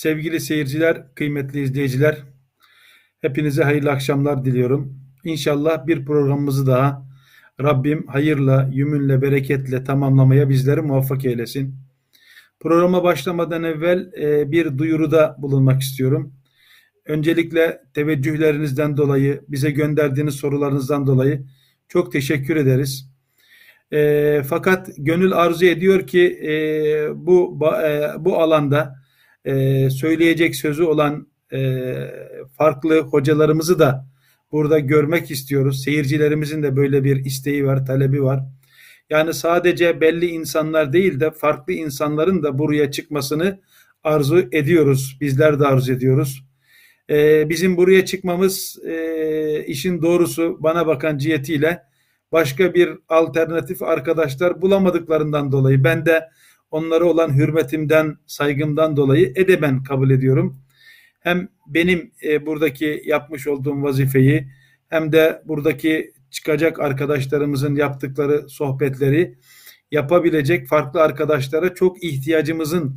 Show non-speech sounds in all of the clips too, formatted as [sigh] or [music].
Sevgili seyirciler, kıymetli izleyiciler, hepinize hayırlı akşamlar diliyorum. İnşallah bir programımızı daha Rabbim hayırla, yümünle, bereketle tamamlamaya bizleri muvaffak eylesin. Programa başlamadan evvel e, bir duyuruda bulunmak istiyorum. Öncelikle teveccühlerinizden dolayı, bize gönderdiğiniz sorularınızdan dolayı çok teşekkür ederiz. E, fakat gönül arzu ediyor ki e, bu e, bu alanda e, söyleyecek sözü olan e, farklı hocalarımızı da burada görmek istiyoruz. Seyircilerimizin de böyle bir isteği var, talebi var. Yani sadece belli insanlar değil de farklı insanların da buraya çıkmasını arzu ediyoruz. Bizler de arzu ediyoruz. Ee, bizim buraya çıkmamız e, işin doğrusu bana bakan cihetiyle başka bir alternatif arkadaşlar bulamadıklarından dolayı ben de onlara olan hürmetimden, saygımdan dolayı edeben kabul ediyorum. Hem benim e, buradaki yapmış olduğum vazifeyi hem de buradaki çıkacak arkadaşlarımızın yaptıkları sohbetleri yapabilecek farklı arkadaşlara çok ihtiyacımızın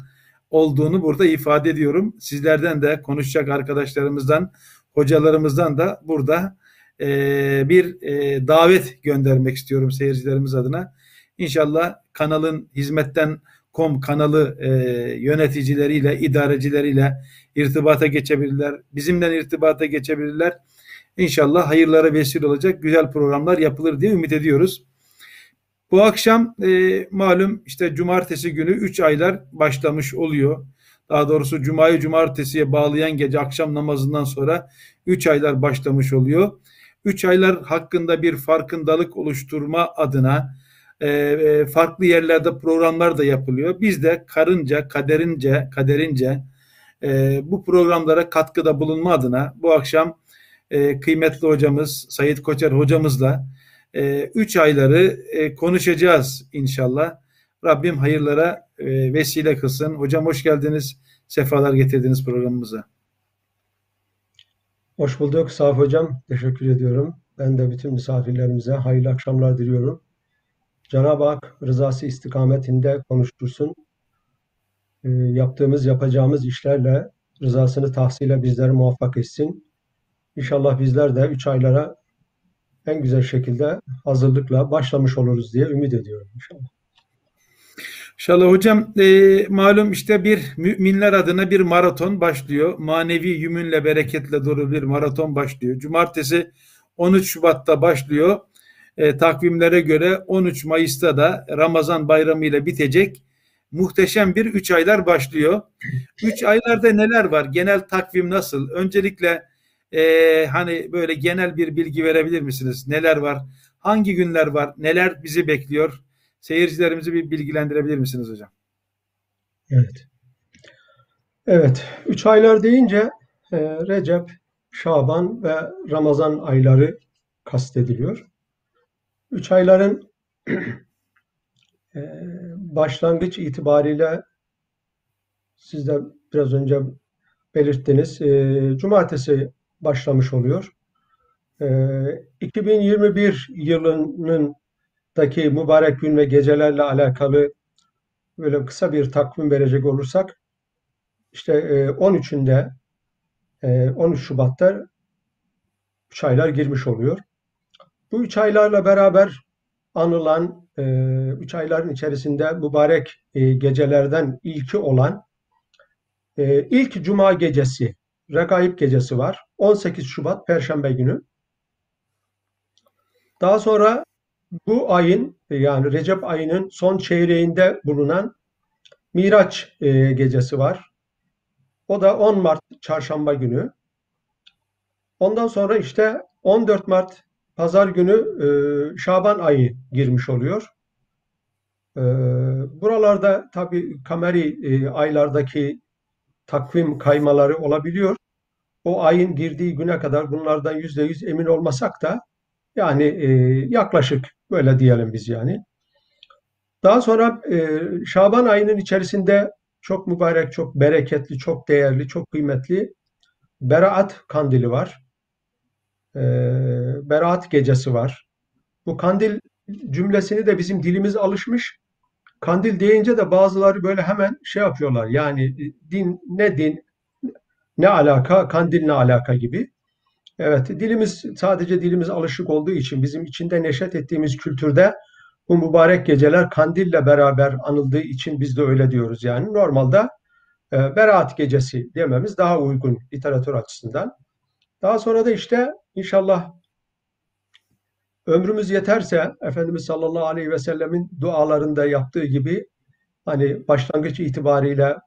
olduğunu burada ifade ediyorum. Sizlerden de konuşacak arkadaşlarımızdan, hocalarımızdan da burada e, bir e, davet göndermek istiyorum seyircilerimiz adına. İnşallah kanalın hizmetten kom kanalı e, yöneticileriyle, idarecileriyle irtibata geçebilirler. Bizimle irtibata geçebilirler. İnşallah hayırlara vesile olacak güzel programlar yapılır diye ümit ediyoruz. Bu akşam e, malum işte cumartesi günü 3 aylar başlamış oluyor. Daha doğrusu cumayı cumartesiye bağlayan gece akşam namazından sonra 3 aylar başlamış oluyor. 3 aylar hakkında bir farkındalık oluşturma adına e, e, farklı yerlerde programlar da yapılıyor. Biz de karınca, kaderince, kaderince e, bu programlara katkıda bulunma adına bu akşam kıymetli hocamız Sayit Koçer hocamızla 3 e, ayları konuşacağız inşallah. Rabbim hayırlara vesile kılsın. Hocam hoş geldiniz. Sefalar getirdiniz programımıza. Hoş bulduk Saf Hocam. Teşekkür ediyorum. Ben de bütün misafirlerimize hayırlı akşamlar diliyorum. Cenab-ı Hak rızası istikametinde konuştursun. E, yaptığımız, yapacağımız işlerle rızasını tahsile bizleri muvaffak etsin. İnşallah bizler de 3 aylara en güzel şekilde hazırlıkla başlamış oluruz diye ümit ediyorum inşallah. İnşallah hocam e, malum işte bir müminler adına bir maraton başlıyor. Manevi yümünle bereketle dolu bir maraton başlıyor. Cumartesi 13 Şubat'ta başlıyor. E, takvimlere göre 13 Mayıs'ta da Ramazan bayramı ile bitecek. Muhteşem bir 3 aylar başlıyor. 3 aylarda neler var? Genel takvim nasıl? Öncelikle e, hani böyle genel bir bilgi verebilir misiniz? Neler var? Hangi günler var? Neler bizi bekliyor? Seyircilerimizi bir bilgilendirebilir misiniz hocam? Evet. Evet. Üç aylar deyince e, Recep, Şaban ve Ramazan ayları kastediliyor. Üç ayların [clears throat] e, başlangıç itibariyle siz de biraz önce belirttiniz. E, cumartesi başlamış oluyor. 2021 ee, yılının daki mübarek gün ve gecelerle alakalı böyle kısa bir takvim verecek olursak işte 13'ünde e, 13 e, Şubat'ta 3 aylar girmiş oluyor. Bu 3 aylarla beraber anılan 3 e, ayların içerisinde mübarek gecelerden ilki olan ilk cuma gecesi Regaib gecesi var. 18 Şubat Perşembe günü. Daha sonra bu ayın yani Recep ayının son çeyreğinde bulunan Miraç e, gecesi var. O da 10 Mart çarşamba günü. Ondan sonra işte 14 Mart pazar günü e, Şaban ayı girmiş oluyor. E, buralarda tabi kameri e, aylardaki takvim kaymaları olabiliyor. O ayın girdiği güne kadar bunlardan yüzde yüz emin olmasak da yani e, yaklaşık böyle diyelim biz yani. Daha sonra e, Şaban ayının içerisinde çok mübarek, çok bereketli, çok değerli, çok kıymetli Beraat kandili var. E, Beraat gecesi var. Bu kandil cümlesini de bizim dilimiz alışmış. kandil deyince de bazıları böyle hemen şey yapıyorlar. Yani e, din ne din ne alaka, kandil ne alaka gibi. Evet, dilimiz sadece dilimiz alışık olduğu için bizim içinde neşet ettiğimiz kültürde bu mübarek geceler kandille beraber anıldığı için biz de öyle diyoruz yani. Normalde e, Berat gecesi dememiz daha uygun literatür açısından. Daha sonra da işte inşallah ömrümüz yeterse Efendimiz sallallahu aleyhi ve sellemin dualarında yaptığı gibi hani başlangıç itibariyle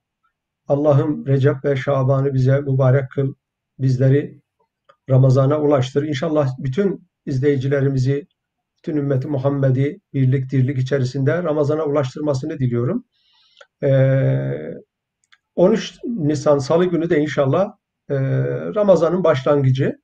Allah'ım Recep ve Şaban'ı bize mübarek kıl, bizleri Ramazan'a ulaştır. İnşallah bütün izleyicilerimizi, bütün ümmeti Muhammed'i birlik dirlik içerisinde Ramazan'a ulaştırmasını diliyorum. Ee, 13 Nisan Salı günü de inşallah e, Ramazan'ın başlangıcı.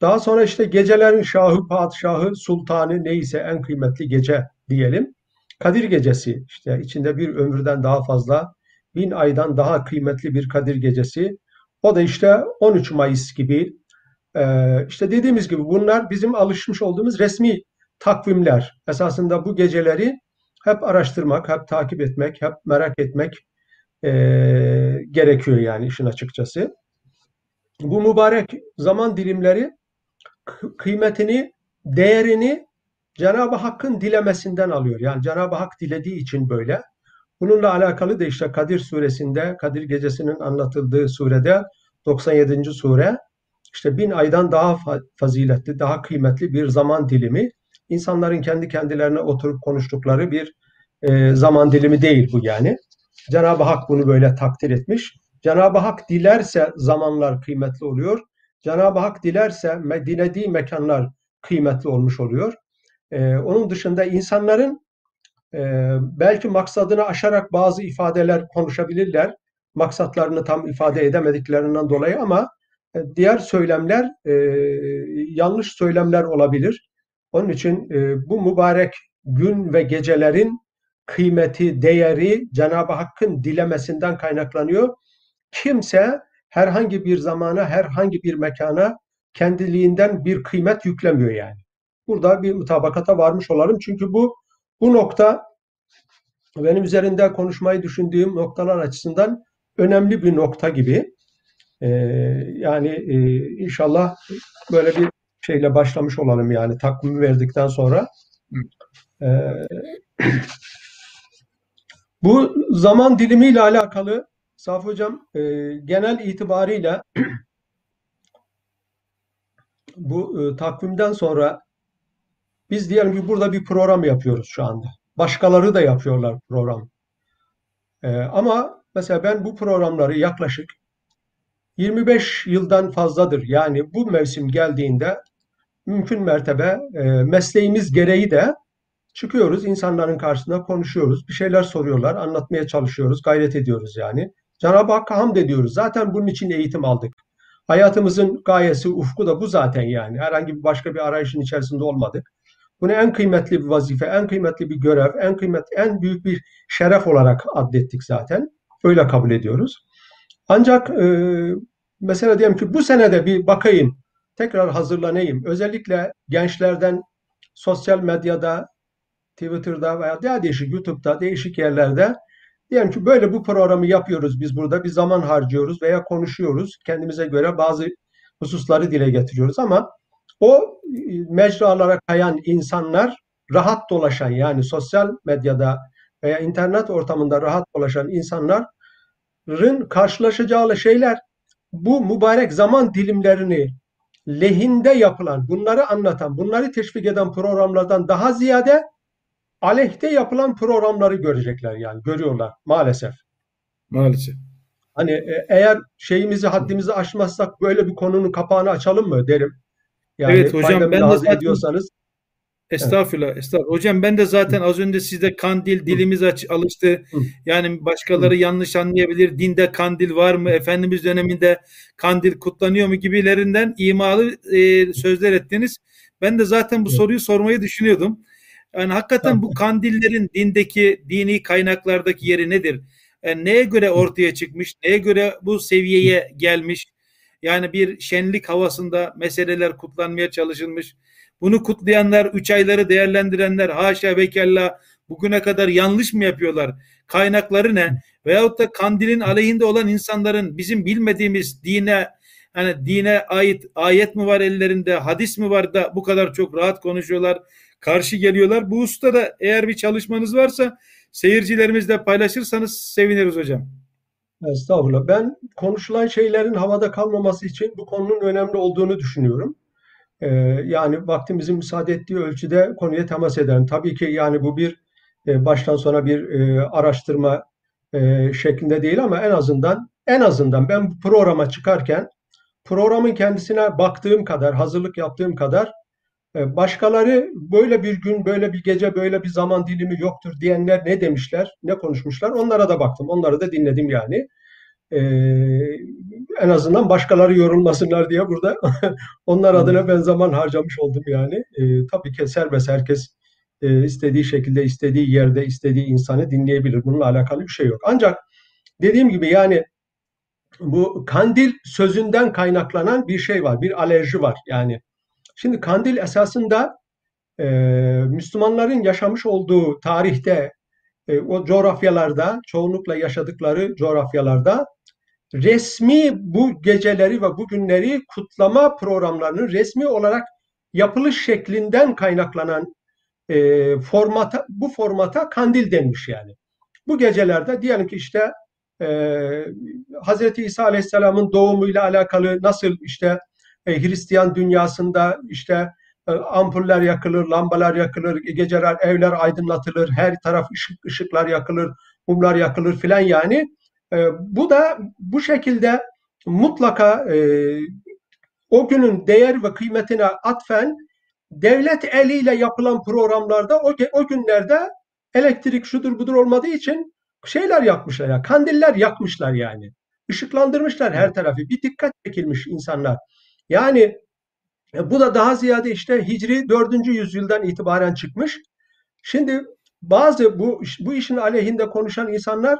Daha sonra işte gecelerin şahı, padişahı, sultanı neyse en kıymetli gece diyelim. Kadir gecesi işte içinde bir ömürden daha fazla, bin aydan daha kıymetli bir Kadir gecesi. O da işte 13 Mayıs gibi ee, işte dediğimiz gibi bunlar bizim alışmış olduğumuz resmi takvimler. Esasında bu geceleri hep araştırmak, hep takip etmek, hep merak etmek e, gerekiyor yani işin açıkçası. Bu mübarek zaman dilimleri kıymetini, değerini Cenab-ı Hakk'ın dilemesinden alıyor. Yani Cenab-ı Hak dilediği için böyle. Bununla alakalı da işte Kadir suresinde, Kadir gecesinin anlatıldığı surede 97. sure işte bin aydan daha faziletli, daha kıymetli bir zaman dilimi. İnsanların kendi kendilerine oturup konuştukları bir zaman dilimi değil bu yani. Cenab-ı Hak bunu böyle takdir etmiş. Cenab-ı Hak dilerse zamanlar kıymetli oluyor. Cenab-ı Hak dilerse dilediği mekanlar kıymetli olmuş oluyor. Ee, onun dışında insanların e, belki maksadını aşarak bazı ifadeler konuşabilirler. Maksatlarını tam ifade edemediklerinden dolayı ama e, diğer söylemler e, yanlış söylemler olabilir. Onun için e, bu mübarek gün ve gecelerin kıymeti, değeri Cenab-ı Hakk'ın dilemesinden kaynaklanıyor. Kimse herhangi bir zamana, herhangi bir mekana kendiliğinden bir kıymet yüklemiyor yani. Burada bir mutabakata varmış olalım. Çünkü bu bu nokta benim üzerinde konuşmayı düşündüğüm noktalar açısından önemli bir nokta gibi. Ee, yani e, inşallah böyle bir şeyle başlamış olalım yani takvimi verdikten sonra. Ee, [clears throat] bu zaman dilimiyle alakalı Safi Hocam e, genel itibariyle [clears throat] bu e, takvimden sonra biz diyelim ki burada bir program yapıyoruz şu anda. Başkaları da yapıyorlar program. E, ama mesela ben bu programları yaklaşık 25 yıldan fazladır. Yani bu mevsim geldiğinde mümkün mertebe e, mesleğimiz gereği de çıkıyoruz, insanların karşısında konuşuyoruz. Bir şeyler soruyorlar, anlatmaya çalışıyoruz, gayret ediyoruz yani. Cenab-ı Hakk'a hamd ediyoruz. Zaten bunun için eğitim aldık. Hayatımızın gayesi, ufku da bu zaten yani. Herhangi bir başka bir arayışın içerisinde olmadık. Bunu en kıymetli bir vazife, en kıymetli bir görev, en kıymetli, en büyük bir şeref olarak addettik zaten. Öyle kabul ediyoruz. Ancak e, mesela diyelim ki bu senede bir bakayım, tekrar hazırlanayım. Özellikle gençlerden sosyal medyada, Twitter'da veya daha değişik YouTube'da, değişik yerlerde Diyelim ki böyle bu programı yapıyoruz biz burada bir zaman harcıyoruz veya konuşuyoruz. Kendimize göre bazı hususları dile getiriyoruz ama o e, mecralara kayan insanlar rahat dolaşan yani sosyal medyada veya internet ortamında rahat dolaşan insanların karşılaşacağı şeyler bu mübarek zaman dilimlerini lehinde yapılan, bunları anlatan, bunları teşvik eden programlardan daha ziyade aleyhte yapılan programları görecekler yani görüyorlar maalesef. Maalesef. Hani e, eğer şeyimizi haddimizi aşmazsak böyle bir konunun kapağını açalım mı derim. Yani evet hocam ben de zaten ediyorsanız Estağfurullah, evet. estağfurullah. Hocam ben de zaten az önce sizde kandil dilimiz aç, alıştı. Yani başkaları yanlış anlayabilir. Dinde kandil var mı? Efendimiz döneminde kandil kutlanıyor mu gibilerinden imalı e, sözler ettiniz. Ben de zaten bu soruyu sormayı düşünüyordum. Yani hakikaten bu kandillerin dindeki, dini kaynaklardaki yeri nedir? Yani neye göre ortaya çıkmış? Neye göre bu seviyeye gelmiş? Yani bir şenlik havasında meseleler kutlanmaya çalışılmış. Bunu kutlayanlar, üç ayları değerlendirenler, haşa ve kella Bugüne kadar yanlış mı yapıyorlar? Kaynakları ne? Veyahut da kandilin aleyhinde olan insanların bizim bilmediğimiz dine hani dine ait ayet mi var ellerinde, hadis mi var da bu kadar çok rahat konuşuyorlar, karşı geliyorlar. Bu ustada eğer bir çalışmanız varsa seyircilerimizle paylaşırsanız seviniriz hocam. Estağfurullah. Ben konuşulan şeylerin havada kalmaması için bu konunun önemli olduğunu düşünüyorum. Ee, yani vaktimizin müsaade ettiği ölçüde konuya temas ederim. Tabii ki yani bu bir e, baştan sona bir e, araştırma e, şeklinde değil ama en azından en azından ben bu programa çıkarken programın kendisine baktığım kadar, hazırlık yaptığım kadar e, başkaları böyle bir gün, böyle bir gece, böyle bir zaman dilimi yoktur diyenler ne demişler, ne konuşmuşlar onlara da baktım. Onları da dinledim yani. Ee, en azından başkaları yorulmasınlar diye burada [laughs] onlar adına ben zaman harcamış oldum yani. Ee, tabii ki serbest herkes e, istediği şekilde, istediği yerde, istediği insanı dinleyebilir. Bununla alakalı bir şey yok. Ancak dediğim gibi yani bu kandil sözünden kaynaklanan bir şey var, bir alerji var yani. Şimdi kandil esasında e, Müslümanların yaşamış olduğu tarihte e, o coğrafyalarda, çoğunlukla yaşadıkları coğrafyalarda resmi bu geceleri ve bu günleri kutlama programlarının resmi olarak yapılış şeklinden kaynaklanan e, formata, bu formata kandil denmiş yani. Bu gecelerde diyelim ki işte e, Hazreti İsa Aleyhisselam'ın doğumuyla alakalı nasıl işte e, Hristiyan dünyasında işte e, ampuller yakılır, lambalar yakılır, geceler evler aydınlatılır, her taraf ışık, ışıklar yakılır, mumlar yakılır filan yani. E, bu da bu şekilde mutlaka e, o günün değer ve kıymetine atfen devlet eliyle yapılan programlarda o, o günlerde elektrik şudur budur olmadığı için şeyler yakmışlar ya, kandiller yakmışlar yani. Işıklandırmışlar her tarafı. Bir dikkat çekilmiş insanlar. Yani e, bu da daha ziyade işte Hicri 4. yüzyıldan itibaren çıkmış. Şimdi bazı bu bu işin aleyhinde konuşan insanlar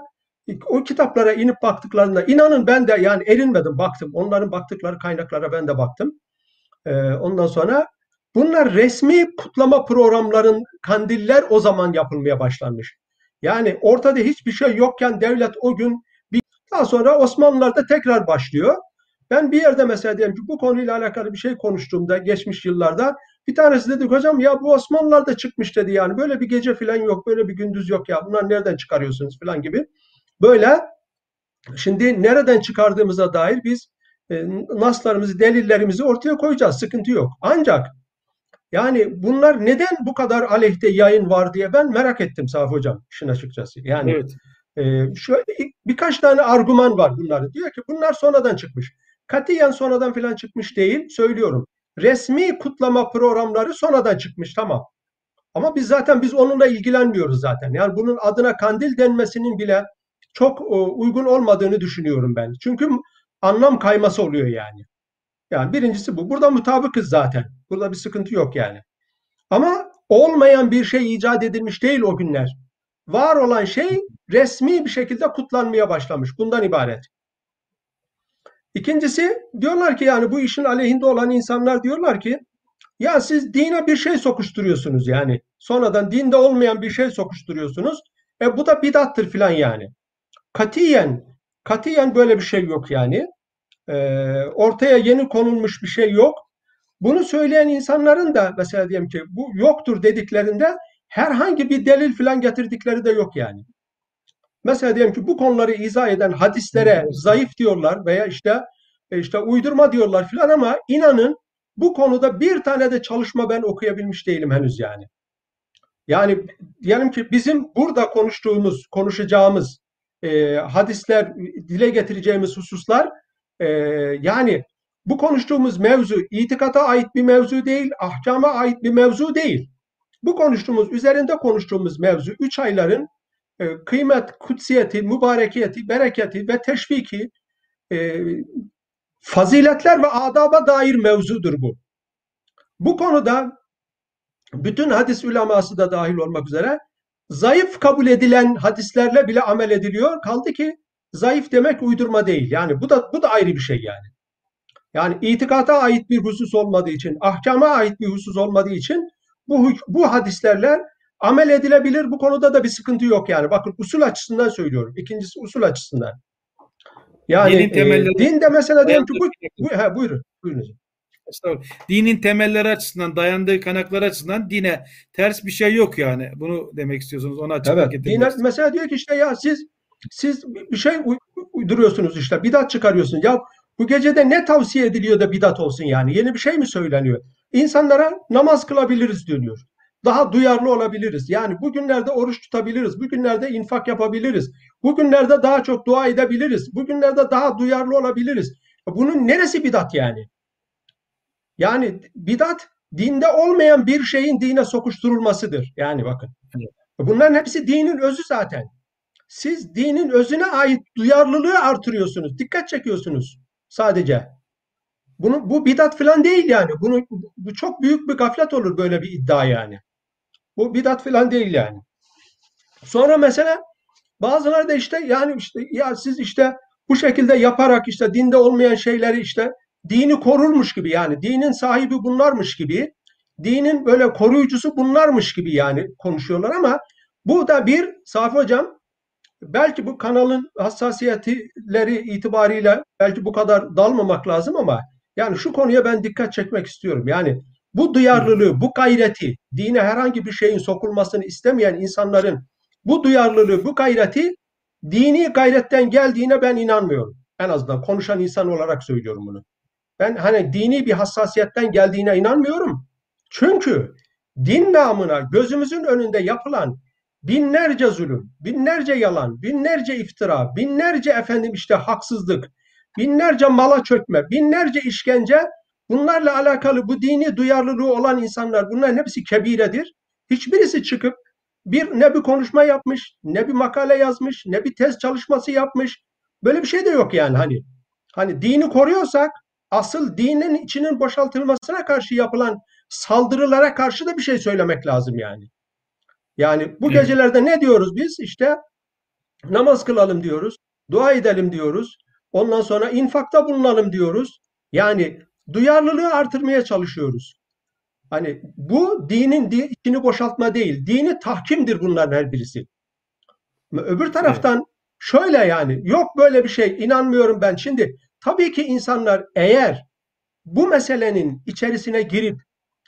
o kitaplara inip baktıklarında inanın ben de yani erinmedim baktım. Onların baktıkları kaynaklara ben de baktım. Ee, ondan sonra bunlar resmi kutlama programların kandiller o zaman yapılmaya başlanmış. Yani ortada hiçbir şey yokken devlet o gün bir daha sonra Osmanlılar'da tekrar başlıyor. Ben bir yerde mesela diyelim ki bu konuyla alakalı bir şey konuştuğumda geçmiş yıllarda bir tanesi dedi hocam ya bu Osmanlılar'da çıkmış dedi yani böyle bir gece falan yok böyle bir gündüz yok ya bunlar nereden çıkarıyorsunuz falan gibi. Böyle şimdi nereden çıkardığımıza dair biz e, naslarımızı, delillerimizi ortaya koyacağız. Sıkıntı yok. Ancak yani bunlar neden bu kadar aleyhte yayın var diye ben merak ettim Safı Hocam işin açıkçası. Yani evet. e, şöyle birkaç tane argüman var bunların. Diyor ki bunlar sonradan çıkmış. Katiyen sonradan filan çıkmış değil söylüyorum. Resmi kutlama programları sonradan çıkmış tamam. Ama biz zaten biz onunla ilgilenmiyoruz zaten. Yani bunun adına kandil denmesinin bile çok e, uygun olmadığını düşünüyorum ben. Çünkü anlam kayması oluyor yani. Yani birincisi bu. Burada mutabıkız zaten. Burada bir sıkıntı yok yani. Ama olmayan bir şey icat edilmiş değil o günler. Var olan şey resmi bir şekilde kutlanmaya başlamış. Bundan ibaret. İkincisi diyorlar ki yani bu işin aleyhinde olan insanlar diyorlar ki ya siz dine bir şey sokuşturuyorsunuz yani. Sonradan dinde olmayan bir şey sokuşturuyorsunuz. E bu da bidattır filan yani. Katiyen, katiyen böyle bir şey yok yani. E, ortaya yeni konulmuş bir şey yok. Bunu söyleyen insanların da mesela diyelim ki bu yoktur dediklerinde herhangi bir delil filan getirdikleri de yok yani. Mesela diyelim ki bu konuları izah eden hadislere zayıf diyorlar veya işte e, işte uydurma diyorlar filan ama inanın bu konuda bir tane de çalışma ben okuyabilmiş değilim henüz yani. Yani diyelim ki bizim burada konuştuğumuz, konuşacağımız e, hadisler, dile getireceğimiz hususlar e, yani bu konuştuğumuz mevzu itikata ait bir mevzu değil, ahkama ait bir mevzu değil. Bu konuştuğumuz, üzerinde konuştuğumuz mevzu üç ayların e, kıymet, kutsiyeti, mübarekiyeti, bereketi ve teşviki e, faziletler ve adaba dair mevzudur bu. Bu konuda bütün hadis uleması da dahil olmak üzere zayıf kabul edilen hadislerle bile amel ediliyor. Kaldı ki zayıf demek uydurma değil. Yani bu da bu da ayrı bir şey yani. Yani itikata ait bir husus olmadığı için, ahkama ait bir husus olmadığı için bu bu hadislerle amel edilebilir. Bu konuda da bir sıkıntı yok yani. Bakın usul açısından söylüyorum. İkincisi usul açısından. Yani Dinin temelleri- e, dinde mesela diyelim ki bu, bu he, buyurun. Buyurun. Dinin temelleri açısından, dayandığı kaynaklar açısından dine ters bir şey yok yani. Bunu demek istiyorsunuz. Onu açıklık Evet. Dine, mesela diyor ki işte ya siz siz bir şey uy- uyduruyorsunuz işte bidat çıkarıyorsunuz. Ya bu gecede ne tavsiye ediliyor da bidat olsun yani? Yeni bir şey mi söyleniyor? İnsanlara namaz kılabiliriz diyor. Daha duyarlı olabiliriz. Yani bugünlerde oruç tutabiliriz. Bugünlerde infak yapabiliriz. Bugünlerde daha çok dua edebiliriz. Bugünlerde daha duyarlı olabiliriz. Bunun neresi bidat yani? Yani bidat dinde olmayan bir şeyin dine sokuşturulmasıdır. Yani bakın. Bunların hepsi dinin özü zaten. Siz dinin özüne ait duyarlılığı artırıyorsunuz. Dikkat çekiyorsunuz sadece. Bunu, bu bidat falan değil yani. Bunu, bu çok büyük bir gaflet olur böyle bir iddia yani. Bu bidat falan değil yani. Sonra mesela bazıları da işte yani işte ya siz işte bu şekilde yaparak işte dinde olmayan şeyleri işte dini korurmuş gibi yani dinin sahibi bunlarmış gibi dinin böyle koruyucusu bunlarmış gibi yani konuşuyorlar ama bu da bir Safi Hocam belki bu kanalın hassasiyetleri itibariyle belki bu kadar dalmamak lazım ama yani şu konuya ben dikkat çekmek istiyorum. Yani bu duyarlılığı, bu gayreti, dine herhangi bir şeyin sokulmasını istemeyen insanların bu duyarlılığı, bu gayreti dini gayretten geldiğine ben inanmıyorum. En azından konuşan insan olarak söylüyorum bunu. Ben hani dini bir hassasiyetten geldiğine inanmıyorum. Çünkü din namına gözümüzün önünde yapılan binlerce zulüm, binlerce yalan, binlerce iftira, binlerce efendim işte haksızlık, binlerce mala çökme, binlerce işkence bunlarla alakalı bu dini duyarlılığı olan insanlar bunların hepsi kebiredir. Hiçbirisi çıkıp bir ne bir konuşma yapmış, ne bir makale yazmış, ne bir tez çalışması yapmış. Böyle bir şey de yok yani hani. Hani dini koruyorsak asıl dinin içinin boşaltılmasına karşı yapılan saldırılara karşı da bir şey söylemek lazım yani. Yani bu Evet. gecelerde ne diyoruz biz? İşte namaz kılalım diyoruz, dua edelim diyoruz. Ondan sonra infakta bulunalım diyoruz. Yani duyarlılığı artırmaya çalışıyoruz. Hani bu dinin di- içini boşaltma değil, dini tahkimdir bunların her birisi. Öbür taraftan şöyle yani yok böyle bir şey inanmıyorum ben. Şimdi tabii ki insanlar eğer bu meselenin içerisine girip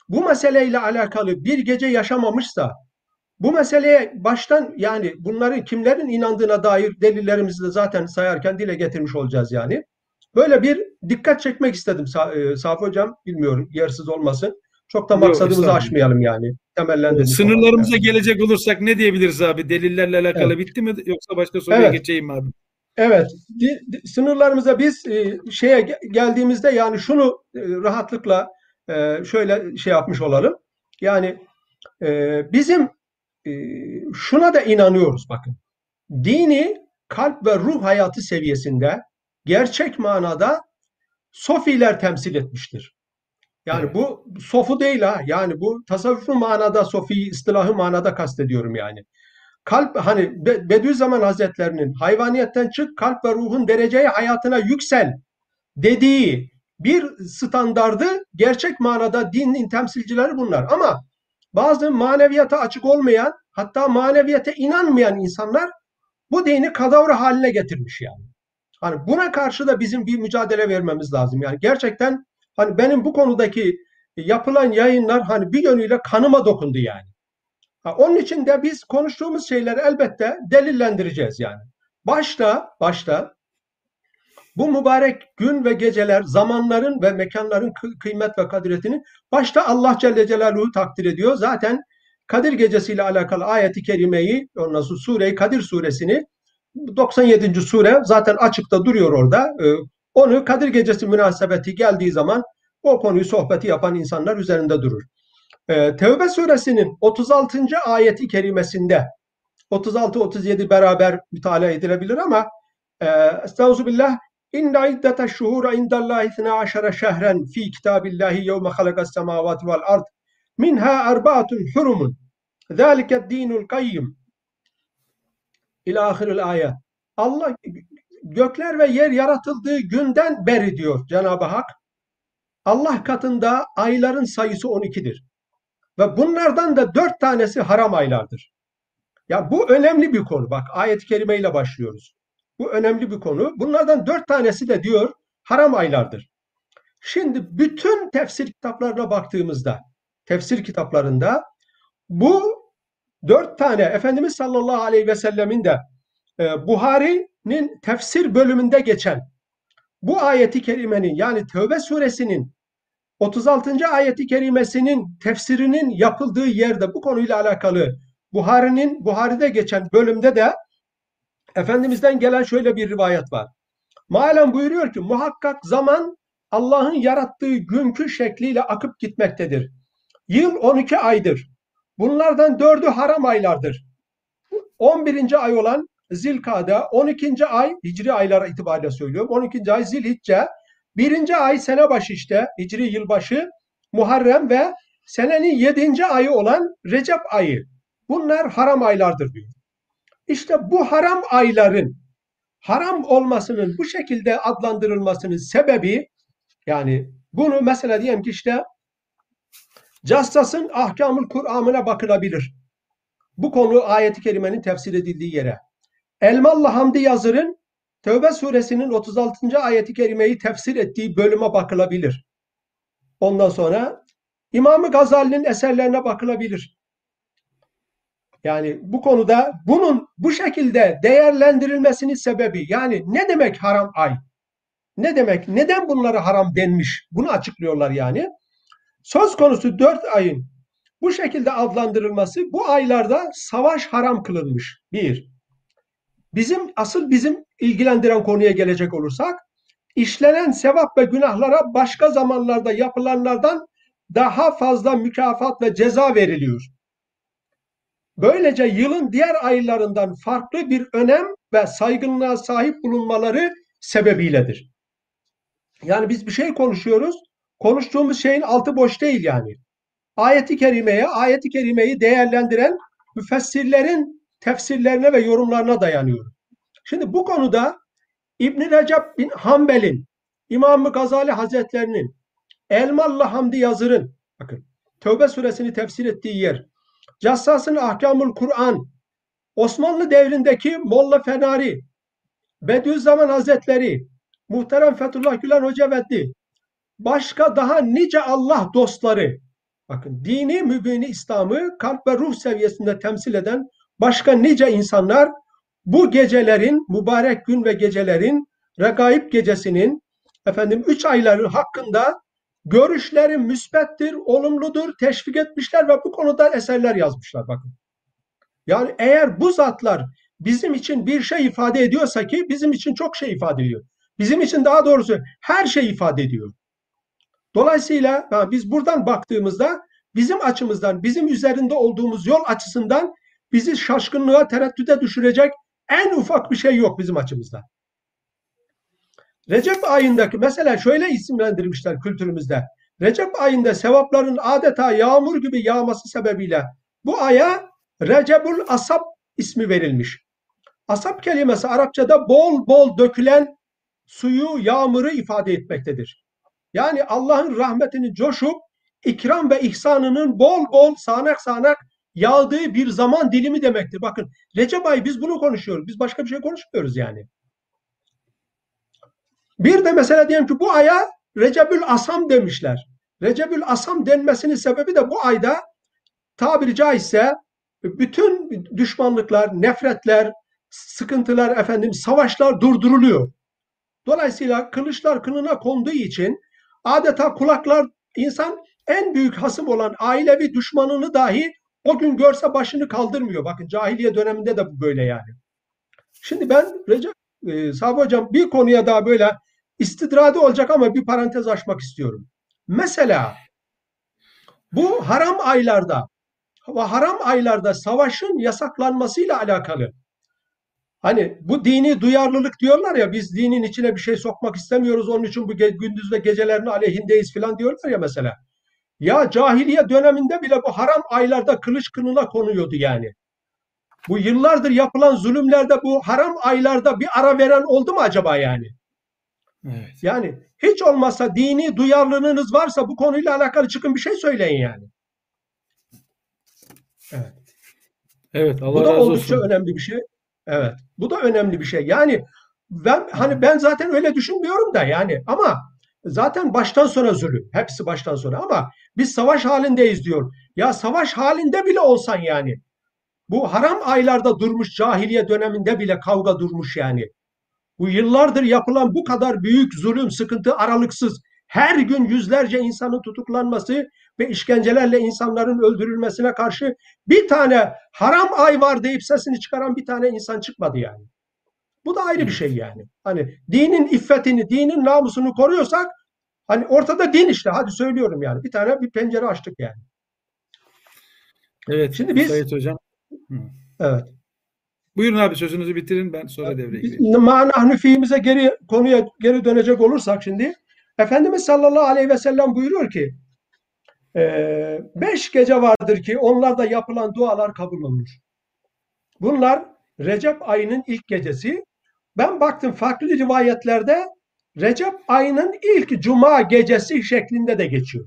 bu meseleyle alakalı bir gece yaşamamışsa bu meseleye baştan yani bunların kimlerin inandığına dair delillerimizi de zaten sayarken dile getirmiş olacağız yani. Böyle bir dikkat çekmek istedim e, Safi Hocam. Bilmiyorum yersiz olmasın. Çok da Yok, maksadımızı estağfurullah. aşmayalım yani. Temellendirmiş Sınırlarımıza olalım. gelecek olursak ne diyebiliriz abi? Delillerle alakalı Evet. bitti mi yoksa başka soruya Evet. geçeyim mi abi? Evet, sınırlarımıza biz e, şeye ge- geldiğimizde yani şunu e, rahatlıkla şöyle şey yapmış olalım. Yani bizim şuna da inanıyoruz bakın. Dini kalp ve ruh hayatı seviyesinde gerçek manada sofiler temsil etmiştir. Yani Evet. bu sofu değil ha. Yani bu tasavvufu manada, sofi istilahı manada kastediyorum yani. Kalp hani Be- Bediüzzaman Hazretlerinin hayvaniyetten çık kalp ve ruhun dereceye hayatına yüksel dediği bir standardı gerçek manada dinin temsilcileri bunlar. Ama bazı maneviyata açık olmayan hatta maneviyete inanmayan insanlar bu dini kadavra haline getirmiş yani. Hani buna karşı da bizim bir mücadele vermemiz lazım. Yani gerçekten hani benim bu konudaki yapılan yayınlar hani bir yönüyle kanıma dokundu yani. Ha, onun için de biz konuştuğumuz şeyleri elbette delillendireceğiz yani. Başta başta bu mübarek gün ve geceler, zamanların ve mekanların kı- kıymet ve kadiretini başta Allah Celle Celaluhu takdir ediyor. Zaten Kadir gecesiyle alakalı ayeti kerimeyi, ondan sonra sureyi Kadir suresini 97. sure zaten açıkta duruyor orada. Ee, Onu Kadir gecesi münasebeti geldiği zaman o konuyu sohbeti yapan insanlar üzerinde durur. Ee, Tevbe suresinin 36. ayeti kerimesinde 36-37 beraber mütalaa edilebilir ama e, Estağfirullah İnne iddete şuhura indallahi 12 şehren fi kitabillahi yevme halakas semavati vel ard minha erbaatun hurumun zâlike dinul kayyim ila ahiril ayet. Allah gökler ve yer yaratıldığı günden beri diyor Cenab-ı Hak. Allah katında ayların sayısı 12'dir. Ve bunlardan da dört tanesi haram aylardır. Ya bu önemli bir konu. Bak ayet-i kerime ile başlıyoruz. Bu önemli bir konu. Bunlardan dört tanesi de diyor haram aylardır. Şimdi bütün tefsir kitaplarına baktığımızda, tefsir kitaplarında bu dört tane Efendimiz sallallahu aleyhi ve sellemin de e, Buhari'nin tefsir bölümünde geçen bu ayeti kerimenin yani Tevbe suresinin 36. ayeti kerimesinin tefsirinin yapıldığı yerde bu konuyla alakalı Buhari'nin Buhari'de geçen bölümde de Efendimiz'den gelen şöyle bir rivayet var. Malen buyuruyor ki muhakkak zaman Allah'ın yarattığı günkü şekliyle akıp gitmektedir. Yıl 12 aydır. Bunlardan dördü haram aylardır. 11. ay olan Zilkade, 12. ay Hicri aylara itibariyle söylüyorum. 12. ay Zilhicce, 1. ay sene başı işte Hicri yılbaşı Muharrem ve senenin 7. ayı olan Recep ayı. Bunlar haram aylardır diyor. İşte bu haram ayların haram olmasının bu şekilde adlandırılmasının sebebi yani bunu mesela diyelim ki işte Cassas'ın Ahkamül Kur'an'ına bakılabilir. Bu konu ayeti kerimenin tefsir edildiği yere. Elmalı Hamdi Yazır'ın Tevbe suresinin 36. ayeti kerimeyi tefsir ettiği bölüme bakılabilir. Ondan sonra İmam-ı Gazali'nin eserlerine bakılabilir. Yani bu konuda bunun bu şekilde değerlendirilmesinin sebebi yani ne demek haram ay? Ne demek? Neden bunlara haram denmiş? Bunu açıklıyorlar yani. Söz konusu dört ayın bu şekilde adlandırılması bu aylarda savaş haram kılınmış. Bir. Bizim asıl bizim ilgilendiren konuya gelecek olursak işlenen sevap ve günahlara başka zamanlarda yapılanlardan daha fazla mükafat ve ceza veriliyor. Böylece yılın diğer aylarından farklı bir önem ve saygınlığa sahip bulunmaları sebebiyledir. Yani biz bir şey konuşuyoruz. Konuştuğumuz şeyin altı boş değil yani. Ayeti kerimeye, ayeti kerimeyi değerlendiren müfessirlerin tefsirlerine ve yorumlarına dayanıyor. Şimdi bu konuda İbn Recep bin Hanbel'in, İmam-ı Gazali Hazretlerinin, Elmalı Hamdi Yazır'ın, bakın Tövbe suresini tefsir ettiği yer, Cassas'ın Ahkamul Kur'an, Osmanlı devrindeki Molla Fenari, Bediüzzaman Hazretleri, Muhterem Fethullah Gülen Hoca Veddi, başka daha nice Allah dostları, bakın dini mübini İslam'ı kalp ve ruh seviyesinde temsil eden başka nice insanlar bu gecelerin, mübarek gün ve gecelerin, regaib gecesinin, efendim üç ayların hakkında görüşleri müsbettir, olumludur, teşvik etmişler ve bu konuda eserler yazmışlar bakın. Yani eğer bu zatlar bizim için bir şey ifade ediyorsa ki bizim için çok şey ifade ediyor. Bizim için daha doğrusu her şey ifade ediyor. Dolayısıyla biz buradan baktığımızda bizim açımızdan, bizim üzerinde olduğumuz yol açısından bizi şaşkınlığa, tereddüte düşürecek en ufak bir şey yok bizim açımızdan. Recep ayındaki mesela şöyle isimlendirmişler kültürümüzde. Recep ayında sevapların adeta yağmur gibi yağması sebebiyle bu aya Recebul Asap ismi verilmiş. Asap kelimesi Arapçada bol bol dökülen suyu, yağmuru ifade etmektedir. Yani Allah'ın rahmetinin coşup ikram ve ihsanının bol bol sağanak sağanak yağdığı bir zaman dilimi demektir. Bakın Recep ayı biz bunu konuşuyoruz. Biz başka bir şey konuşmuyoruz yani. Bir de mesela diyelim ki bu aya Recebül Asam demişler. Recebül Asam denmesinin sebebi de bu ayda tabiri caizse bütün düşmanlıklar, nefretler, sıkıntılar, efendim savaşlar durduruluyor. Dolayısıyla kılıçlar kınına konduğu için adeta kulaklar insan en büyük hasım olan ailevi düşmanını dahi o gün görse başını kaldırmıyor. Bakın cahiliye döneminde de bu böyle yani. Şimdi ben Recep e, Sabri Hocam bir konuya daha böyle istidradi olacak ama bir parantez açmak istiyorum. Mesela bu haram aylarda ve haram aylarda savaşın yasaklanmasıyla alakalı Hani bu dini duyarlılık diyorlar ya biz dinin içine bir şey sokmak istemiyoruz onun için bu gündüz ve gecelerin aleyhindeyiz falan diyorlar ya mesela. Ya cahiliye döneminde bile bu haram aylarda kılıç kınına konuyordu yani. Bu yıllardır yapılan zulümlerde bu haram aylarda bir ara veren oldu mu acaba yani? Evet. Yani hiç olmazsa dini duyarlılığınız varsa bu konuyla alakalı çıkın bir şey söyleyin yani. Evet. Evet Allah Bu da razı oldukça olsun. önemli bir şey. Evet. Bu da önemli bir şey. Yani ben hani ben zaten öyle düşünmüyorum da yani ama zaten baştan sona zulüm. Hepsi baştan sona ama biz savaş halindeyiz diyor. Ya savaş halinde bile olsan yani. Bu haram aylarda durmuş cahiliye döneminde bile kavga durmuş yani. Bu yıllardır yapılan bu kadar büyük zulüm, sıkıntı aralıksız her gün yüzlerce insanın tutuklanması ve işkencelerle insanların öldürülmesine karşı bir tane haram ay var deyip sesini çıkaran bir tane insan çıkmadı yani. Bu da ayrı bir şey yani. Hani dinin iffetini, dinin namusunu koruyorsak hani ortada din işte hadi söylüyorum yani. Bir tane bir pencere açtık yani. Evet Şimdi biz- Sayit Hocam. Hı. Evet. Buyurun abi sözünüzü bitirin ben sonra devreye gireyim. Manahnu fiimize geri konuya geri dönecek olursak şimdi Efendimiz sallallahu aleyhi ve sellem buyuruyor ki e, beş gece vardır ki onlarda yapılan dualar kabul olunur. Bunlar Recep ayının ilk gecesi. Ben baktım farklı rivayetlerde Recep ayının ilk cuma gecesi şeklinde de geçiyor.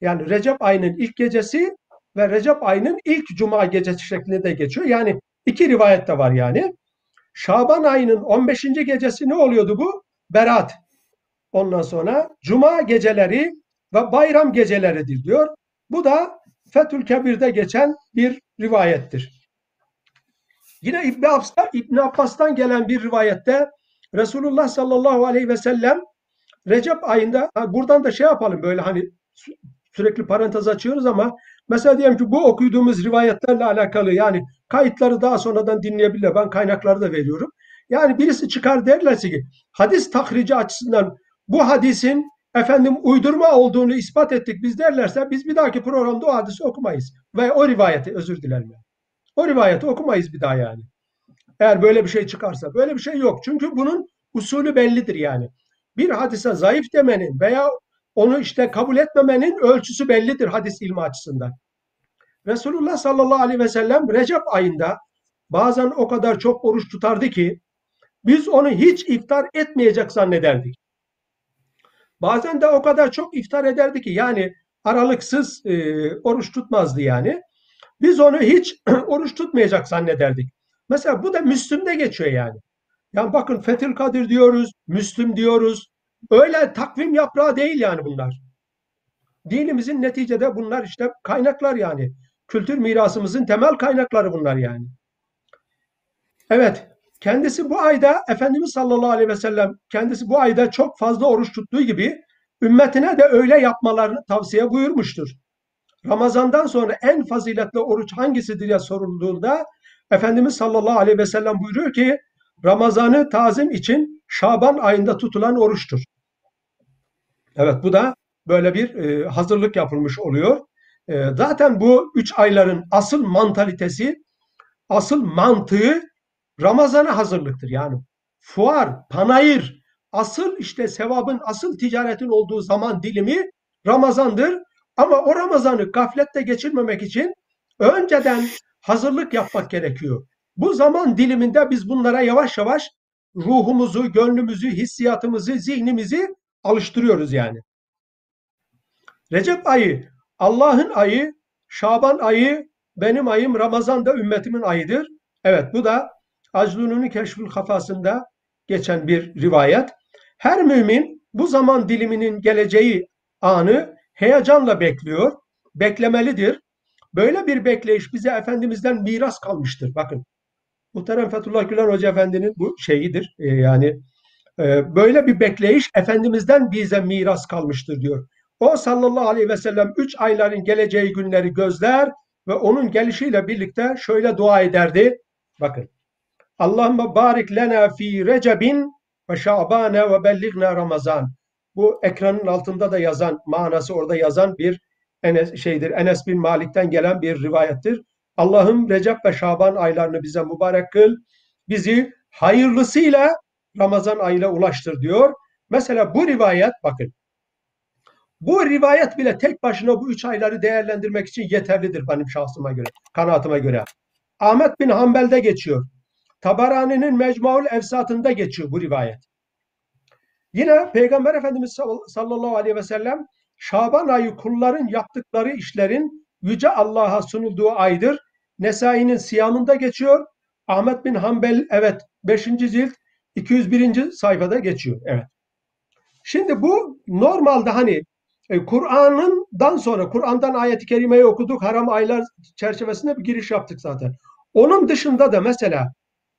Yani Recep ayının ilk gecesi ve Recep ayının ilk cuma gecesi şeklinde de geçiyor. Yani iki rivayet de var yani. Şaban ayının 15. gecesi ne oluyordu bu? Berat. Ondan sonra cuma geceleri ve bayram geceleridir diyor. Bu da Fethül Kebir'de geçen bir rivayettir. Yine İbn Abbas'tan, İbn Abbas'tan gelen bir rivayette Resulullah sallallahu aleyhi ve sellem Recep ayında buradan da şey yapalım böyle hani sü- sürekli parantez açıyoruz ama mesela diyelim ki bu okuduğumuz rivayetlerle alakalı yani kayıtları daha sonradan dinleyebilirler. Ben kaynakları da veriyorum. Yani birisi çıkar derlerse ki hadis tahrici açısından bu hadisin efendim uydurma olduğunu ispat ettik biz derlerse biz bir dahaki programda o hadisi okumayız. Ve o rivayeti özür dilerim. yani. O rivayeti okumayız bir daha yani. Eğer böyle bir şey çıkarsa. Böyle bir şey yok. Çünkü bunun usulü bellidir yani. Bir hadise zayıf demenin veya onu işte kabul etmemenin ölçüsü bellidir hadis ilmi açısından. Resulullah sallallahu aleyhi ve sellem Recep ayında bazen o kadar çok oruç tutardı ki biz onu hiç iftar etmeyecek zannederdik. Bazen de o kadar çok iftar ederdi ki yani aralıksız e, oruç tutmazdı yani. Biz onu hiç [clears throat] oruç tutmayacak zannederdik. Mesela bu da Müslüm'de geçiyor yani. Yani bakın Fethül Kadir diyoruz, Müslüm diyoruz. Öyle takvim yaprağı değil yani bunlar. Dinimizin neticede bunlar işte kaynaklar yani. Kültür mirasımızın temel kaynakları bunlar yani. Evet, kendisi bu ayda Efendimiz sallallahu aleyhi ve sellem kendisi bu ayda çok fazla oruç tuttuğu gibi ümmetine de öyle yapmalarını tavsiye buyurmuştur. Ramazandan sonra en faziletli oruç hangisidir diye sorulduğunda Efendimiz sallallahu aleyhi ve sellem buyuruyor ki Ramazan'ı tazim için Şaban ayında tutulan oruçtur. Evet bu da böyle bir e, hazırlık yapılmış oluyor. E, zaten bu üç ayların asıl mantalitesi, asıl mantığı Ramazan'a hazırlıktır. Yani fuar, panayır, asıl işte sevabın, asıl ticaretin olduğu zaman dilimi Ramazan'dır. Ama o Ramazan'ı gaflette geçirmemek için önceden hazırlık yapmak gerekiyor. Bu zaman diliminde biz bunlara yavaş yavaş ruhumuzu, gönlümüzü, hissiyatımızı, zihnimizi alıştırıyoruz yani. Recep ayı, Allah'ın ayı, Şaban ayı, benim ayım, Ramazan da ümmetimin ayıdır. Evet bu da Aclun'un Keşfül Kafasında geçen bir rivayet. Her mümin bu zaman diliminin geleceği anı heyecanla bekliyor, beklemelidir. Böyle bir bekleyiş bize Efendimiz'den miras kalmıştır. Bakın Muhterem Fethullah Gülen Hoca Efendi'nin bu şeyidir. E, yani böyle bir bekleyiş Efendimiz'den bize miras kalmıştır diyor. O sallallahu aleyhi ve sellem üç ayların geleceği günleri gözler ve onun gelişiyle birlikte şöyle dua ederdi. Bakın. Allahümme barik lena fi recebin ve şa'bane ve bellighna ramazan. Bu ekranın altında da yazan, manası orada yazan bir Enes, şeydir. Enes bin Malik'ten gelen bir rivayettir. Allah'ım Recep ve Şaban aylarını bize mübarek kıl. Bizi hayırlısıyla Ramazan ayına ulaştır diyor. Mesela bu rivayet bakın. Bu rivayet bile tek başına bu üç ayları değerlendirmek için yeterlidir benim şahsıma göre, kanaatıma göre. Ahmet bin Hanbel'de geçiyor. Tabarani'nin Mecmuaül Efsat'ında geçiyor bu rivayet. Yine Peygamber Efendimiz sallallahu aleyhi ve sellem Şaban ayı kulların yaptıkları işlerin yüce Allah'a sunulduğu aydır. Nesai'nin Siyam'ında geçiyor. Ahmet bin Hanbel evet 5. cilt 201. sayfada geçiyor. Evet. Şimdi bu normalde hani e, Kur'an'dan sonra Kur'an'dan ayet-i kerimeyi okuduk. Haram aylar çerçevesinde bir giriş yaptık zaten. Onun dışında da mesela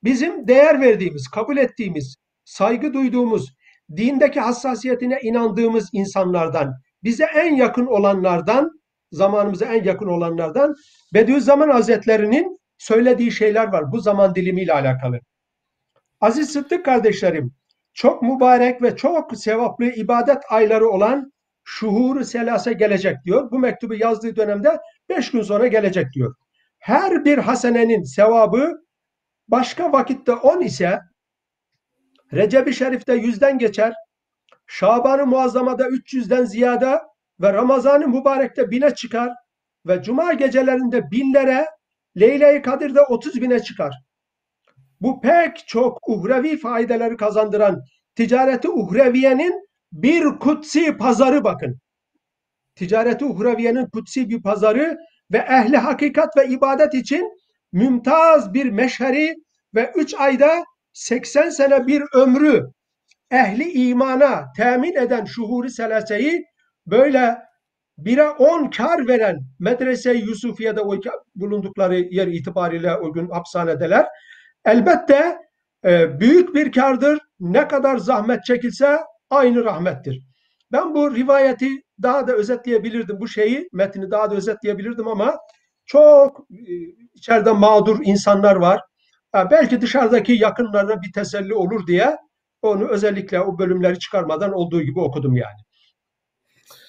bizim değer verdiğimiz, kabul ettiğimiz, saygı duyduğumuz, dindeki hassasiyetine inandığımız insanlardan, bize en yakın olanlardan, zamanımıza en yakın olanlardan Bediüzzaman Hazretleri'nin söylediği şeyler var bu zaman dilimiyle alakalı. Aziz Sıddık kardeşlerim, çok mübarek ve çok sevaplı ibadet ayları olan şuhuru selase gelecek diyor. Bu mektubu yazdığı dönemde beş gün sonra gelecek diyor. Her bir hasenenin sevabı başka vakitte on ise Recep-i Şerif'te yüzden geçer, Şaban-ı Muazzama'da 300'den ziyade ve Ramazan-ı Mübarek'te bine çıkar ve Cuma gecelerinde binlere, Leyle-i Kadir'de 30 bine çıkar. Bu pek çok uhrevi faydeleri kazandıran ticareti uhreviyenin bir kutsi pazarı bakın. Ticareti uhreviyenin kutsi bir pazarı ve ehli hakikat ve ibadet için mümtaz bir meşheri ve üç ayda 80 sene bir ömrü ehli imana temin eden şuhuri selaseyi böyle bire on kar veren medrese-i Yusufiye'de bulundukları yer itibariyle o gün hapishanedeler. Elbette e, büyük bir kardır. Ne kadar zahmet çekilse aynı rahmettir. Ben bu rivayeti daha da özetleyebilirdim. Bu şeyi, metni daha da özetleyebilirdim ama çok e, içeride mağdur insanlar var. Belki dışarıdaki yakınlarına bir teselli olur diye onu özellikle o bölümleri çıkarmadan olduğu gibi okudum yani.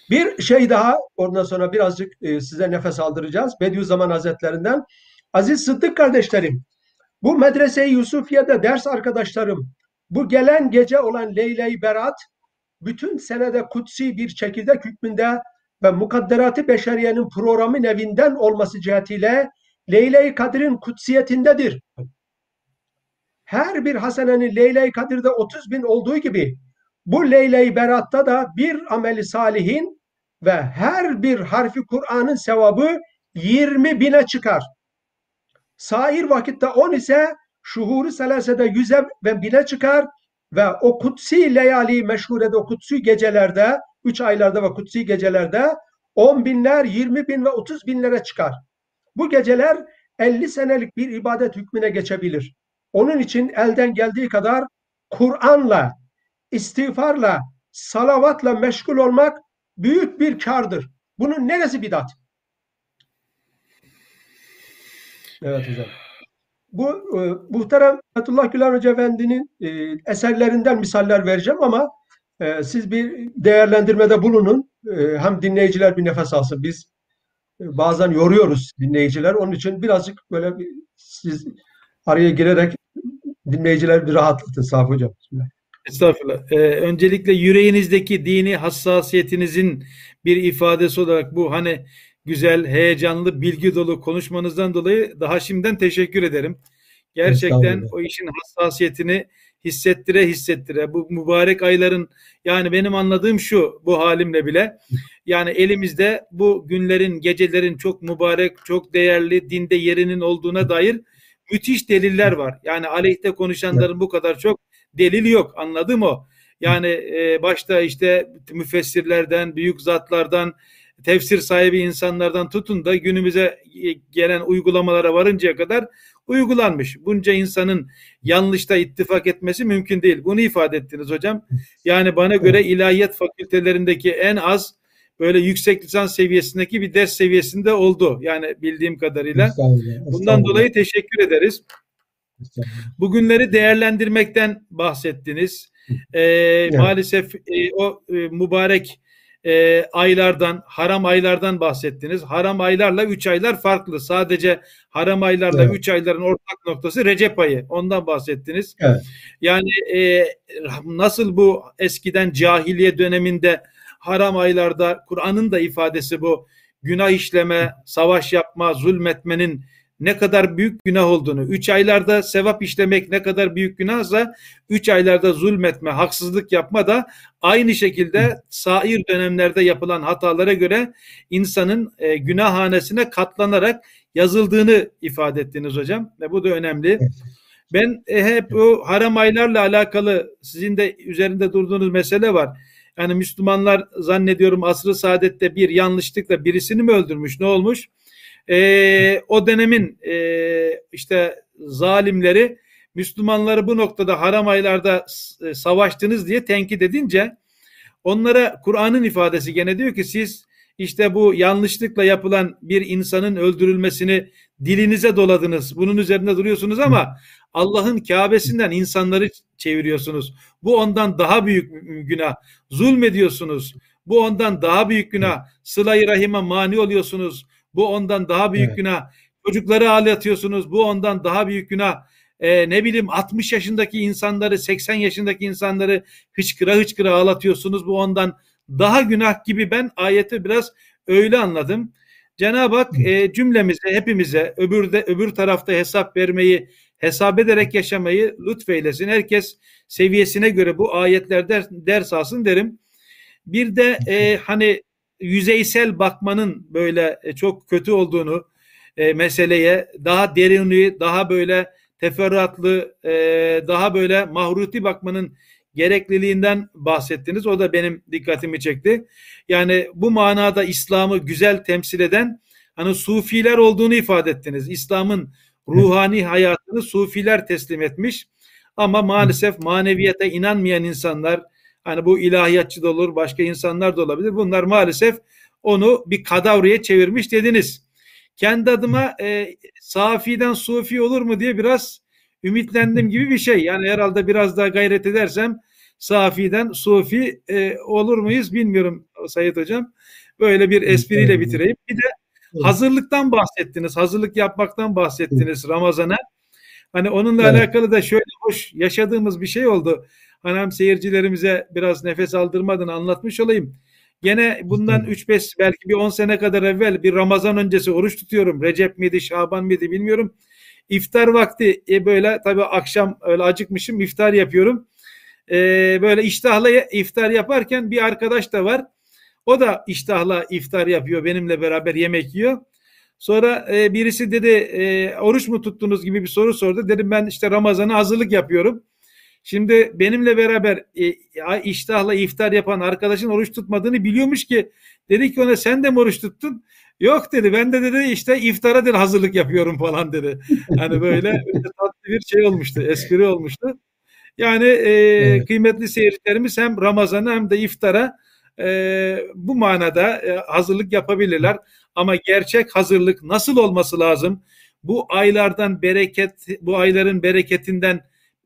Bir şey daha ondan sonra birazcık e, size nefes aldıracağız. Bediüzzaman Hazretlerinden. Aziz Sıddık kardeşlerim, bu medrese-i Yusufiye'de ders arkadaşlarım, bu gelen gece olan Leyle-i Berat, bütün senede kutsi bir çekirdek hükmünde ve mukadderat-ı beşeriyenin programı nevinden olması cihetiyle Leyle-i Kadir'in kutsiyetindedir. Her bir hasenenin Leyle-i Kadir'de 30 bin olduğu gibi bu Leyle-i Berat'ta da bir ameli salihin ve her bir harfi Kur'an'ın sevabı 20 bine çıkar. Sair vakitte 10 ise şuhuru selasede yüze ve bine çıkar ve o kutsi leyali meşhurede o kutsi gecelerde, 3 aylarda ve kutsi gecelerde 10 binler, 20 bin ve 30 binlere çıkar. Bu geceler 50 senelik bir ibadet hükmüne geçebilir. Onun için elden geldiği kadar Kur'an'la, istiğfarla, salavatla meşgul olmak büyük bir kardır. Bunun neresi bidat? Evet hocam. Bu e, muhterem Fethullah Gülen Hoca Efendi'nin e, eserlerinden misaller vereceğim ama e, siz bir değerlendirmede bulunun. E, hem dinleyiciler bir nefes alsın. Biz e, bazen yoruyoruz dinleyiciler. Onun için birazcık böyle bir, siz araya girerek dinleyiciler bir rahatlatın Safı Hocam. Bismillah. Estağfurullah. Ee, öncelikle yüreğinizdeki dini hassasiyetinizin bir ifadesi olarak bu hani güzel, heyecanlı, bilgi dolu konuşmanızdan dolayı daha şimdiden teşekkür ederim. Gerçekten o işin hassasiyetini hissettire hissettire bu mübarek ayların yani benim anladığım şu bu halimle bile yani elimizde bu günlerin gecelerin çok mübarek çok değerli dinde yerinin olduğuna dair müthiş deliller var. Yani aleyhte konuşanların bu kadar çok delil yok. Anladım o. Yani e, başta işte müfessirlerden, büyük zatlardan, tefsir sahibi insanlardan tutun da günümüze gelen uygulamalara varıncaya kadar uygulanmış. Bunca insanın yanlışta ittifak etmesi mümkün değil. Bunu ifade ettiniz hocam. Yani bana göre ilahiyat fakültelerindeki en az böyle yüksek lisans seviyesindeki bir ders seviyesinde oldu. Yani bildiğim kadarıyla. Bundan dolayı teşekkür ederiz. Bugünleri değerlendirmekten bahsettiniz. Ee, evet. Maalesef e, o e, mübarek e, aylardan, haram aylardan bahsettiniz. Haram aylarla üç aylar farklı. Sadece haram aylarla evet. üç ayların ortak noktası Recep ayı. Ondan bahsettiniz. Evet. Yani e, nasıl bu eskiden cahiliye döneminde haram aylarda Kur'an'ın da ifadesi bu günah işleme, savaş yapma, zulmetmenin ne kadar büyük günah olduğunu, üç aylarda sevap işlemek ne kadar büyük günahsa, üç aylarda zulmetme, haksızlık yapma da aynı şekilde sair dönemlerde yapılan hatalara göre insanın e, günahhanesine katlanarak yazıldığını ifade ettiniz hocam. Ve bu da önemli. Ben e, hep o haram aylarla alakalı sizin de üzerinde durduğunuz mesele var. Yani Müslümanlar zannediyorum asrı saadette bir yanlışlıkla birisini mi öldürmüş ne olmuş? E, o dönemin e, işte zalimleri Müslümanları bu noktada haram aylarda e, savaştınız diye tenkit edince onlara Kur'an'ın ifadesi gene diyor ki siz işte bu yanlışlıkla yapılan bir insanın öldürülmesini dilinize doladınız. Bunun üzerinde duruyorsunuz ama Allah'ın Kabe'sinden insanları çeviriyorsunuz. Bu ondan daha büyük günah. Zulmediyorsunuz. Bu ondan daha büyük günah. Sıla-i Rahim'e mani oluyorsunuz. Bu ondan daha büyük evet. günah. Çocukları ağlatıyorsunuz. Bu ondan daha büyük günah. Ee, ne bileyim 60 yaşındaki insanları 80 yaşındaki insanları hıçkıra hıçkıra ağlatıyorsunuz. Bu ondan daha günah gibi ben ayeti biraz öyle anladım. Cenab-ı Hak e, cümlemize, hepimize öbürde öbür tarafta hesap vermeyi, hesap ederek yaşamayı lütfeylesin. Herkes seviyesine göre bu ayetlerden ders alsın derim. Bir de e, hani yüzeysel bakmanın böyle e, çok kötü olduğunu e, meseleye daha derinliği, daha böyle teferruatlı, e, daha böyle mahruti bakmanın gerekliliğinden bahsettiniz. O da benim dikkatimi çekti. Yani bu manada İslam'ı güzel temsil eden hani sufiler olduğunu ifade ettiniz. İslam'ın ruhani hayatını sufiler teslim etmiş. Ama maalesef maneviyete inanmayan insanlar, hani bu ilahiyatçı da olur, başka insanlar da olabilir. Bunlar maalesef onu bir kadavriye çevirmiş dediniz. Kendi adıma e, safiden sufi olur mu diye biraz ümitlendim gibi bir şey. Yani herhalde biraz daha gayret edersem Safi'den Sufi e, olur muyuz bilmiyorum Sayit Hocam. Böyle bir espriyle bitireyim. Bir de hazırlıktan bahsettiniz. Hazırlık yapmaktan bahsettiniz Ramazan'a. Hani onunla evet. alakalı da şöyle hoş yaşadığımız bir şey oldu. Hem seyircilerimize biraz nefes aldırmadan anlatmış olayım. Gene bundan 3-5 belki bir 10 sene kadar evvel bir Ramazan öncesi oruç tutuyorum. Recep miydi, Şaban mıydı bilmiyorum. İftar vakti e, böyle tabii akşam öyle acıkmışım iftar yapıyorum e, böyle iştahla iftar yaparken bir arkadaş da var. O da iştahla iftar yapıyor benimle beraber yemek yiyor. Sonra e, birisi dedi e, oruç mu tuttunuz gibi bir soru sordu. Dedim ben işte Ramazan'a hazırlık yapıyorum. Şimdi benimle beraber e, iştahla iftar yapan arkadaşın oruç tutmadığını biliyormuş ki dedi ki ona sen de mi oruç tuttun? Yok dedi ben de dedi işte iftara dedi hazırlık yapıyorum falan dedi. Hani böyle tatlı bir şey olmuştu espri olmuştu. Yani e, evet. kıymetli seyircilerimiz hem Ramazan'a hem de iftara e, bu manada e, hazırlık yapabilirler. Ama gerçek hazırlık nasıl olması lazım? Bu aylardan bereket, bu ayların bereketinden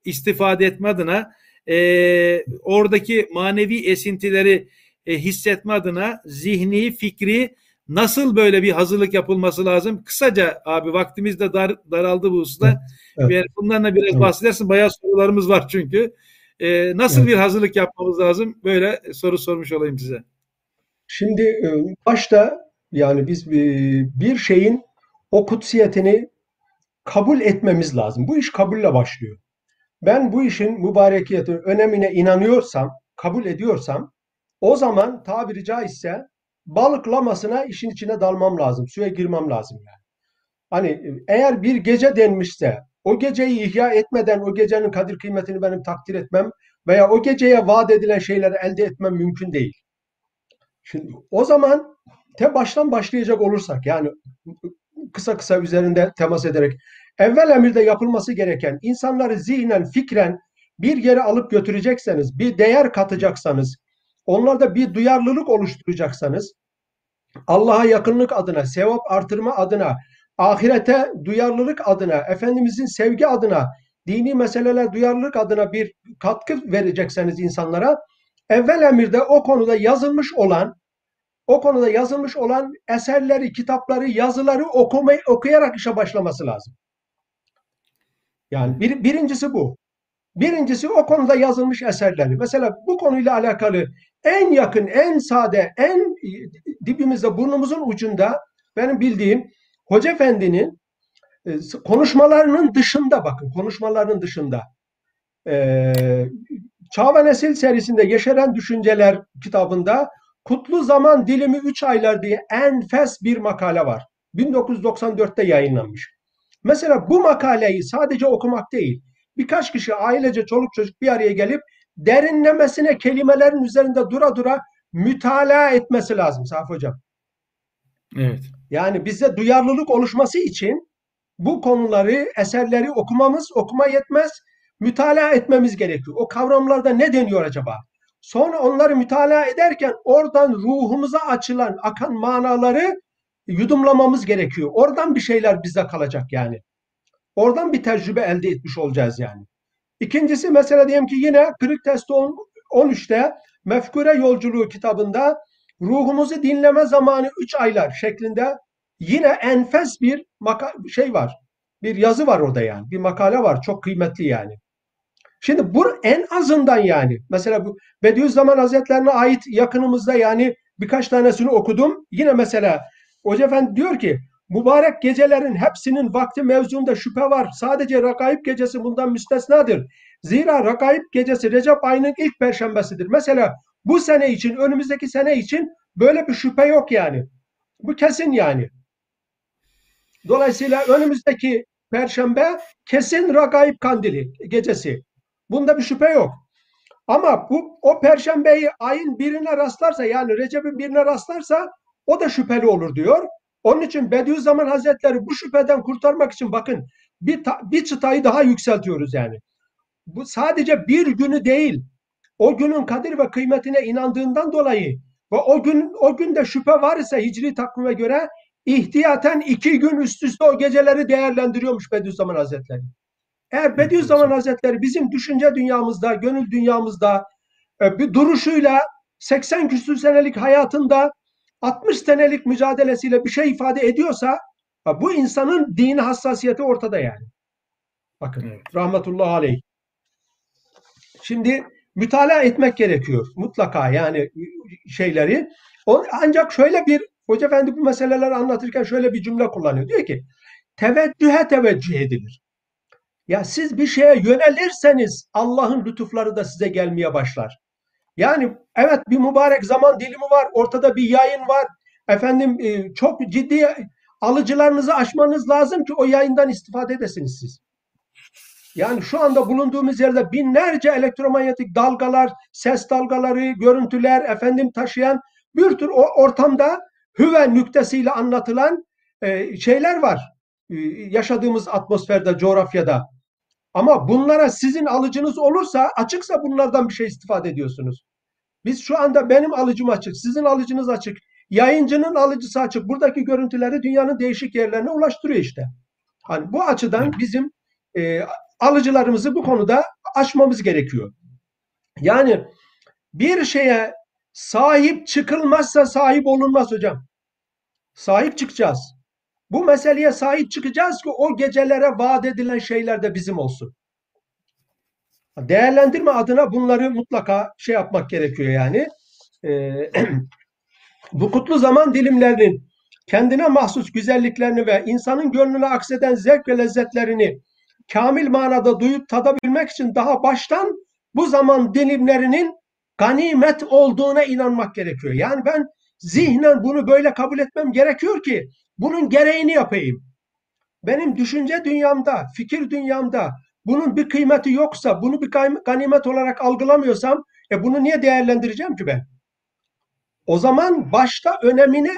istifade etme adına e, oradaki manevi esintileri e, hissetme adına zihni, fikri nasıl böyle bir hazırlık yapılması lazım? Kısaca abi vaktimiz de dar, daraldı bu hususta. Evet. Bundan da biraz evet. bahsedersin. Bayağı sorularımız var çünkü. Ee, nasıl evet. bir hazırlık yapmamız lazım? Böyle soru sormuş olayım size. Şimdi e, başta yani biz e, bir şeyin o kutsiyetini kabul etmemiz lazım. Bu iş kabulle başlıyor. Ben bu işin mübarekiyeti, önemine inanıyorsam, kabul ediyorsam o zaman tabiri caizse balıklamasına işin içine dalmam lazım. Suya girmem lazım yani. Hani eğer bir gece denmişse o geceyi ihya etmeden o gecenin kadir kıymetini benim takdir etmem veya o geceye vaat edilen şeyleri elde etmem mümkün değil. Şimdi o zaman te baştan başlayacak olursak yani kısa kısa üzerinde temas ederek evvel emirde yapılması gereken insanları zihnen, fikren bir yere alıp götürecekseniz, bir değer katacaksanız, onlarda bir duyarlılık oluşturacaksanız Allah'a yakınlık adına, sevap artırma adına, ahirete duyarlılık adına, Efendimizin sevgi adına, dini meseleler duyarlılık adına bir katkı verecekseniz insanlara, evvel emirde o konuda yazılmış olan, o konuda yazılmış olan eserleri, kitapları, yazıları okumayı, okuyarak işe başlaması lazım. Yani bir, birincisi bu. Birincisi o konuda yazılmış eserleri. Mesela bu konuyla alakalı en yakın, en sade, en dibimizde, burnumuzun ucunda benim bildiğim Hoca Efendi'nin e, konuşmalarının dışında bakın konuşmalarının dışında e, Çağ ve Nesil serisinde Yeşeren Düşünceler kitabında Kutlu Zaman Dilimi 3 Aylar diye enfes bir makale var. 1994'te yayınlanmış. Mesela bu makaleyi sadece okumak değil, birkaç kişi ailece çoluk çocuk bir araya gelip derinlemesine kelimelerin üzerinde dura dura mütalaa etmesi lazım Saf Hocam. Evet. Yani bize duyarlılık oluşması için bu konuları, eserleri okumamız, okuma yetmez, mütalaa etmemiz gerekiyor. O kavramlarda ne deniyor acaba? Sonra onları mütalaa ederken oradan ruhumuza açılan, akan manaları yudumlamamız gerekiyor. Oradan bir şeyler bize kalacak yani. Oradan bir tecrübe elde etmiş olacağız yani. İkincisi mesela diyelim ki yine Kırık Testi 13'te Mefkure Yolculuğu kitabında ruhumuzu dinleme zamanı 3 aylar şeklinde yine enfes bir şey var. Bir yazı var orada yani. Bir makale var. Çok kıymetli yani. Şimdi bu en azından yani mesela bu Bediüzzaman Hazretlerine ait yakınımızda yani birkaç tanesini okudum. Yine mesela Hoca Efendi diyor ki mübarek gecelerin hepsinin vakti mevzunda şüphe var. Sadece Rakaib gecesi bundan müstesnadır. Zira Rakaib gecesi Recep ayının ilk perşembesidir. Mesela bu sene için, önümüzdeki sene için böyle bir şüphe yok yani. Bu kesin yani. Dolayısıyla önümüzdeki perşembe kesin Rakaib kandili gecesi. Bunda bir şüphe yok. Ama bu o perşembeyi ayın birine rastlarsa yani Recep'in birine rastlarsa o da şüpheli olur diyor. Onun için Bediüzzaman Hazretleri bu şüpheden kurtarmak için bakın bir, bir çıtayı daha yükseltiyoruz yani. Bu sadece bir günü değil. O günün kadir ve kıymetine inandığından dolayı ve o gün o günde şüphe var ise hicri takvime göre ihtiyaten iki gün üst üste o geceleri değerlendiriyormuş Bediüzzaman Hazretleri. Eğer Bediüzzaman Hazretleri bizim düşünce dünyamızda, gönül dünyamızda e, bir duruşuyla 80 küsur senelik hayatında 60 senelik mücadelesiyle bir şey ifade ediyorsa bu insanın dini hassasiyeti ortada yani. Bakın evet. rahmetullahi aleyh. Şimdi mütalaa etmek gerekiyor mutlaka yani şeyleri. Ancak şöyle bir Hoca Efendi bu meseleleri anlatırken şöyle bir cümle kullanıyor. Diyor ki teveccühe teveccüh edilir. Ya siz bir şeye yönelirseniz Allah'ın lütufları da size gelmeye başlar. Yani evet bir mübarek zaman dilimi var, ortada bir yayın var. Efendim e, çok ciddi alıcılarınızı aşmanız lazım ki o yayından istifade edesiniz siz. Yani şu anda bulunduğumuz yerde binlerce elektromanyetik dalgalar, ses dalgaları, görüntüler efendim taşıyan bir tür o ortamda hüve nüktesiyle anlatılan e, şeyler var. E, yaşadığımız atmosferde, coğrafyada. Ama bunlara sizin alıcınız olursa, açıksa bunlardan bir şey istifade ediyorsunuz. Biz şu anda benim alıcım açık, sizin alıcınız açık, yayıncının alıcısı açık. Buradaki görüntüleri dünyanın değişik yerlerine ulaştırıyor işte. Hani bu açıdan bizim e, alıcılarımızı bu konuda aşmamız gerekiyor. Yani bir şeye sahip çıkılmazsa sahip olunmaz hocam. Sahip çıkacağız. Bu meseleye sahip çıkacağız ki o gecelere vaat edilen şeyler de bizim olsun. Değerlendirme adına bunları mutlaka şey yapmak gerekiyor yani. Ee, [clears throat] bu kutlu zaman dilimlerinin kendine mahsus güzelliklerini ve insanın gönlüne akseden zevk ve lezzetlerini kamil manada duyup tadabilmek için daha baştan bu zaman dilimlerinin ganimet olduğuna inanmak gerekiyor. Yani ben zihnen bunu böyle kabul etmem gerekiyor ki bunun gereğini yapayım. Benim düşünce dünyamda, fikir dünyamda bunun bir kıymeti yoksa, bunu bir ganimet olarak algılamıyorsam, e bunu niye değerlendireceğim ki ben? O zaman başta önemini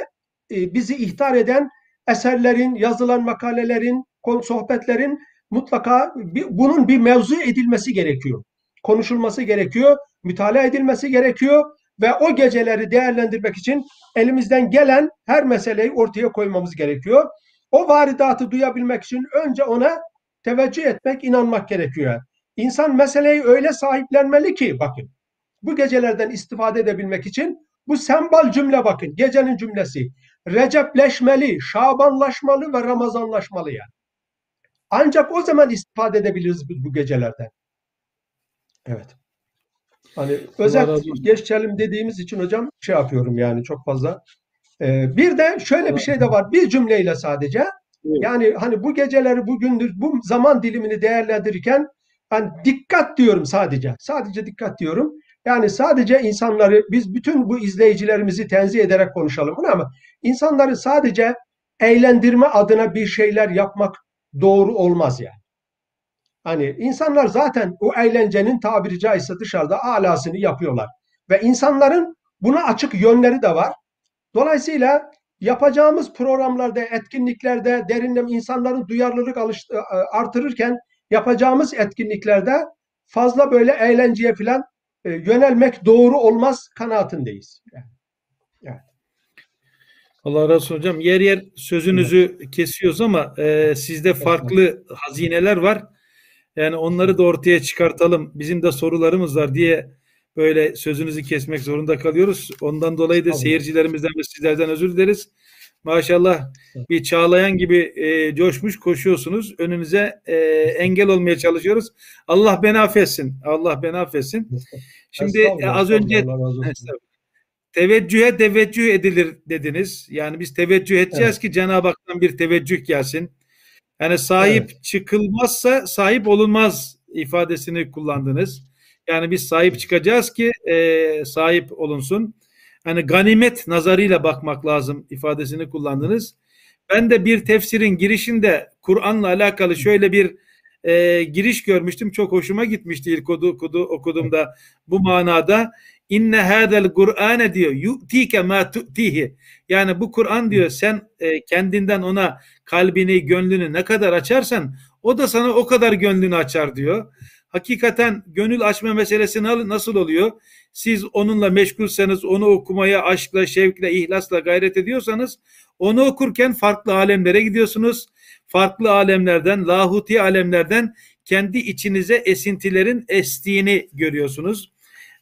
e, bizi ihtar eden eserlerin, yazılan makalelerin, sohbetlerin mutlaka bir, bunun bir mevzu edilmesi gerekiyor. Konuşulması gerekiyor, mütalaa edilmesi gerekiyor ve o geceleri değerlendirmek için elimizden gelen her meseleyi ortaya koymamız gerekiyor. O varidatı duyabilmek için önce ona teveccüh etmek, inanmak gerekiyor. İnsan meseleyi öyle sahiplenmeli ki bakın bu gecelerden istifade edebilmek için bu sembal cümle bakın gecenin cümlesi. Recepleşmeli, şabanlaşmalı ve ramazanlaşmalı yani. Ancak o zaman istifade edebiliriz bu gecelerden. Evet. Hani özet geçelim dediğimiz için hocam şey yapıyorum yani çok fazla. Ee, bir de şöyle bir şey de var. Bir cümleyle sadece Evet. Yani hani bu geceleri bugündür bu zaman dilimini değerlendirirken hani dikkat diyorum sadece. Sadece dikkat diyorum. Yani sadece insanları biz bütün bu izleyicilerimizi tenzih ederek konuşalım bunu ama insanları sadece eğlendirme adına bir şeyler yapmak doğru olmaz yani. Hani insanlar zaten o eğlencenin tabiri caizse dışarıda alasını yapıyorlar. Ve insanların buna açık yönleri de var. Dolayısıyla yapacağımız programlarda, etkinliklerde derinlem insanların duyarlılık e, artırırken yapacağımız etkinliklerde fazla böyle eğlenceye falan e, yönelmek doğru olmaz kanaatindeyiz. Yani. Evet. Allah razı olsun hocam. Yer yer sözünüzü evet. kesiyoruz ama e, sizde farklı hazineler var. Yani onları da ortaya çıkartalım. Bizim de sorularımız var diye böyle sözünüzü kesmek zorunda kalıyoruz. Ondan dolayı da seyircilerimizden ve sizlerden özür dileriz. Maşallah bir çağlayan gibi e, coşmuş koşuyorsunuz. Önünüze e, engel olmaya çalışıyoruz. Allah beni affetsin. Allah beni affetsin. Şimdi e, az önce teveccühe teveccüh edilir dediniz. Yani biz teveccüh edeceğiz evet. ki Cenab-ı Hak'tan bir teveccüh gelsin. Yani sahip evet. çıkılmazsa sahip olunmaz ifadesini kullandınız. Yani biz sahip çıkacağız ki e, sahip olunsun. Hani ganimet nazarıyla bakmak lazım ifadesini kullandınız. Ben de bir tefsirin girişinde Kur'an'la alakalı şöyle bir e, giriş görmüştüm. Çok hoşuma gitmişti ilk okudu, okudu, okuduğumda bu manada. İnne hadel Kur'ane diyor. Yu'tike ma tu'tihi. Yani bu Kur'an diyor sen e, kendinden ona kalbini, gönlünü ne kadar açarsan o da sana o kadar gönlünü açar diyor. Hakikaten gönül açma meselesi nasıl oluyor? Siz onunla meşgulseniz, onu okumaya aşkla, şevkle, ihlasla gayret ediyorsanız onu okurken farklı alemlere gidiyorsunuz. Farklı alemlerden, lahuti alemlerden kendi içinize esintilerin estiğini görüyorsunuz.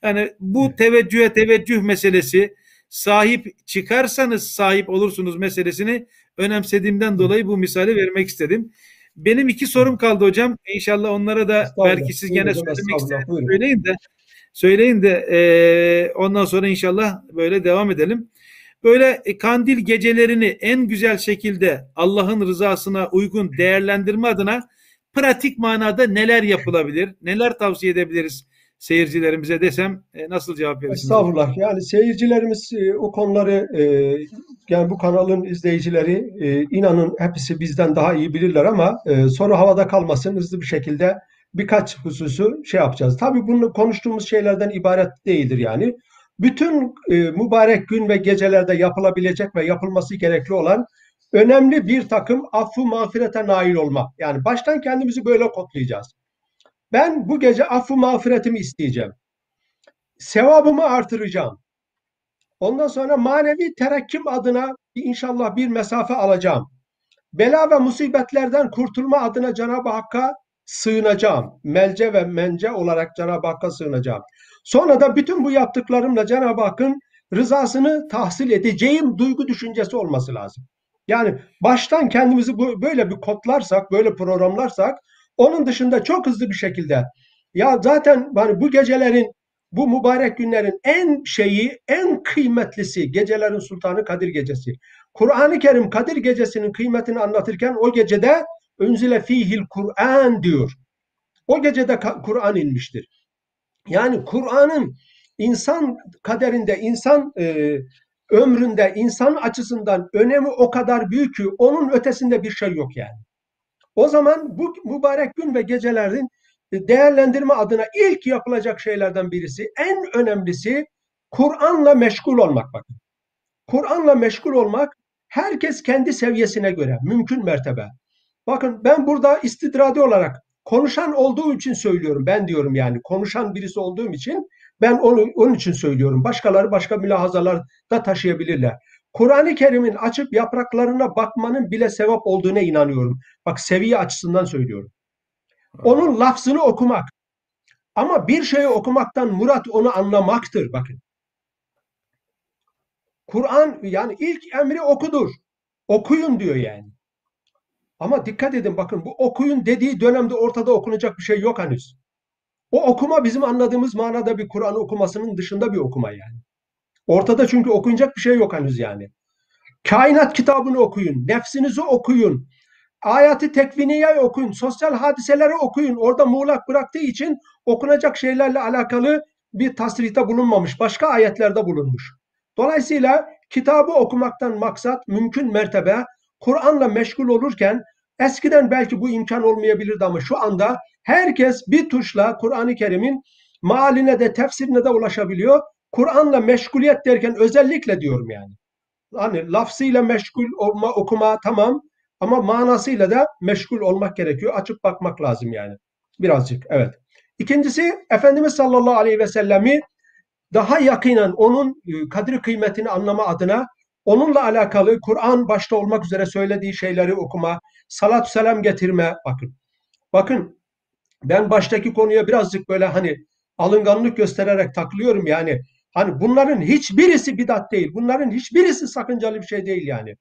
Yani bu teveccühe teveccüh meselesi sahip çıkarsanız sahip olursunuz meselesini önemsediğimden dolayı bu misali vermek istedim. Benim iki sorum kaldı hocam. İnşallah onlara da belki siz gene söylemek istedim. Söyleyin de söyleyin de e, ondan sonra inşallah böyle devam edelim. Böyle e, kandil gecelerini en güzel şekilde Allah'ın rızasına uygun değerlendirme adına pratik manada neler yapılabilir? Neler tavsiye edebiliriz seyircilerimize desem e, nasıl cevap verirsiniz? Estağfurullah. Yani seyircilerimiz e, o konuları e, yani bu kanalın izleyicileri e, inanın hepsi bizden daha iyi bilirler ama e, soru havada kalmasın hızlı bir şekilde birkaç hususu şey yapacağız. Tabii bunu konuştuğumuz şeylerden ibaret değildir yani. Bütün e, mübarek gün ve gecelerde yapılabilecek ve yapılması gerekli olan önemli bir takım affı mağfirete nail olma. Yani baştan kendimizi böyle kodlayacağız. Ben bu gece affı mağfiretimi isteyeceğim. Sevabımı artıracağım. Ondan sonra manevi terakkim adına inşallah bir mesafe alacağım. Bela ve musibetlerden kurtulma adına Cenab-ı Hakk'a sığınacağım. Melce ve mence olarak Cenab-ı Hakk'a sığınacağım. Sonra da bütün bu yaptıklarımla Cenab-ı Hakk'ın rızasını tahsil edeceğim duygu düşüncesi olması lazım. Yani baştan kendimizi böyle bir kodlarsak, böyle programlarsak onun dışında çok hızlı bir şekilde ya zaten hani bu gecelerin bu mübarek günlerin en şeyi, en kıymetlisi gecelerin sultanı Kadir Gecesi. Kur'an-ı Kerim Kadir Gecesi'nin kıymetini anlatırken o gecede önzile fihil Kur'an diyor. O gecede Kur'an inmiştir. Yani Kur'an'ın insan kaderinde, insan e, ömründe, insan açısından önemi o kadar büyük ki onun ötesinde bir şey yok yani. O zaman bu mübarek gün ve gecelerin değerlendirme adına ilk yapılacak şeylerden birisi, en önemlisi Kur'an'la meşgul olmak bakın. Kur'an'la meşgul olmak herkes kendi seviyesine göre mümkün mertebe. Bakın ben burada istidradi olarak konuşan olduğu için söylüyorum. Ben diyorum yani konuşan birisi olduğum için ben onu onun için söylüyorum. Başkaları başka mülahazalar da taşıyabilirler. Kur'an-ı Kerim'in açıp yapraklarına bakmanın bile sevap olduğuna inanıyorum. Bak seviye açısından söylüyorum. Onun lafzını okumak. Ama bir şeyi okumaktan murat onu anlamaktır bakın. Kur'an yani ilk emri okudur. Okuyun diyor yani. Ama dikkat edin bakın bu okuyun dediği dönemde ortada okunacak bir şey yok henüz. O okuma bizim anladığımız manada bir Kur'an okumasının dışında bir okuma yani. Ortada çünkü okunacak bir şey yok henüz yani. Kainat kitabını okuyun, nefsinizi okuyun. Ayatı tekviniye okuyun, sosyal hadiseleri okuyun. Orada muğlak bıraktığı için okunacak şeylerle alakalı bir tasrihte bulunmamış. Başka ayetlerde bulunmuş. Dolayısıyla kitabı okumaktan maksat mümkün mertebe Kur'an'la meşgul olurken eskiden belki bu imkan olmayabilirdi ama şu anda herkes bir tuşla Kur'an-ı Kerim'in maaline de tefsirine de ulaşabiliyor. Kur'an'la meşguliyet derken özellikle diyorum yani. Hani lafzıyla meşgul olma, okuma tamam ama manasıyla da meşgul olmak gerekiyor. Açıp bakmak lazım yani. Birazcık evet. İkincisi Efendimiz sallallahu aleyhi ve sellemi daha yakinen onun e, kadri kıymetini anlama adına onunla alakalı Kur'an başta olmak üzere söylediği şeyleri okuma, salat selam getirme bakın. Bakın ben baştaki konuya birazcık böyle hani alınganlık göstererek takılıyorum yani. Hani bunların hiçbirisi bidat değil. Bunların hiçbirisi sakıncalı bir şey değil yani.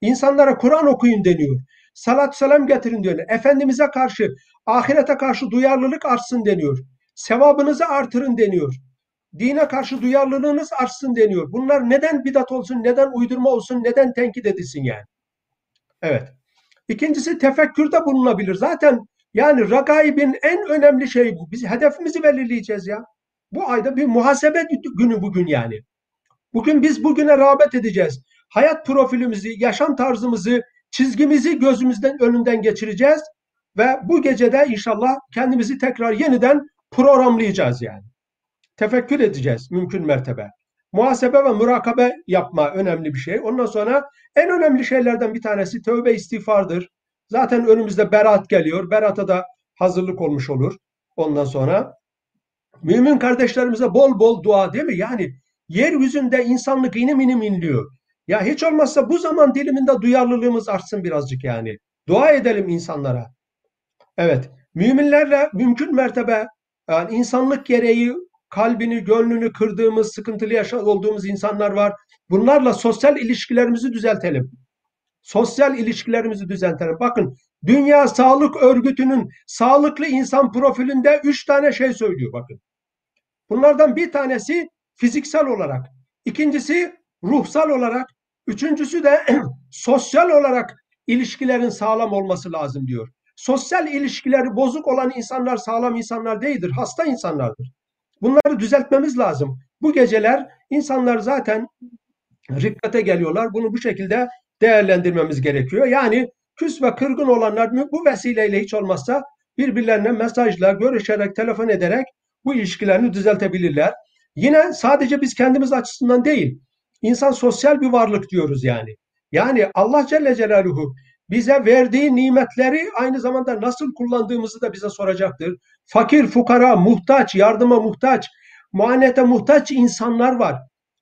İnsanlara Kur'an okuyun deniyor. Salat selam getirin diyor. Efendimiz'e karşı, ahirete karşı duyarlılık artsın deniyor. Sevabınızı artırın deniyor. Dine karşı duyarlılığınız artsın deniyor. Bunlar neden bidat olsun, neden uydurma olsun, neden tenkit edilsin yani. Evet. İkincisi tefekkürde bulunabilir. Zaten yani ragaibin en önemli şeyi bu. Biz hedefimizi belirleyeceğiz ya. Bu ayda bir muhasebe günü bugün yani. Bugün biz bugüne rağbet edeceğiz. Hayat profilimizi, yaşam tarzımızı, çizgimizi gözümüzden önünden geçireceğiz ve bu gecede inşallah kendimizi tekrar yeniden programlayacağız yani. Tefekkür edeceğiz mümkün mertebe. Muhasebe ve murakabe yapma önemli bir şey. Ondan sonra en önemli şeylerden bir tanesi tövbe istiğfardır. Zaten önümüzde berat geliyor. Berata da hazırlık olmuş olur. Ondan sonra mümin kardeşlerimize bol bol dua değil mi? Yani yeryüzünde insanlık inim inim inliyor. Ya hiç olmazsa bu zaman diliminde duyarlılığımız artsın birazcık yani. Dua edelim insanlara. Evet. Müminlerle mümkün mertebe yani insanlık gereği kalbini, gönlünü kırdığımız, sıkıntılı yaşa olduğumuz insanlar var. Bunlarla sosyal ilişkilerimizi düzeltelim. Sosyal ilişkilerimizi düzeltelim. Bakın Dünya Sağlık Örgütü'nün sağlıklı insan profilinde üç tane şey söylüyor bakın. Bunlardan bir tanesi fiziksel olarak, ikincisi ruhsal olarak, üçüncüsü de [clears throat] sosyal olarak ilişkilerin sağlam olması lazım diyor. Sosyal ilişkileri bozuk olan insanlar sağlam insanlar değildir, hasta insanlardır. Bunları düzeltmemiz lazım. Bu geceler insanlar zaten rikkate geliyorlar. Bunu bu şekilde değerlendirmemiz gerekiyor. Yani küs ve kırgın olanlar bu vesileyle hiç olmazsa birbirlerine mesajla, görüşerek, telefon ederek bu ilişkilerini düzeltebilirler. Yine sadece biz kendimiz açısından değil, insan sosyal bir varlık diyoruz yani. Yani Allah Celle Celaluhu bize verdiği nimetleri aynı zamanda nasıl kullandığımızı da bize soracaktır. Fakir, fukara, muhtaç, yardıma muhtaç, muanete muhtaç insanlar var.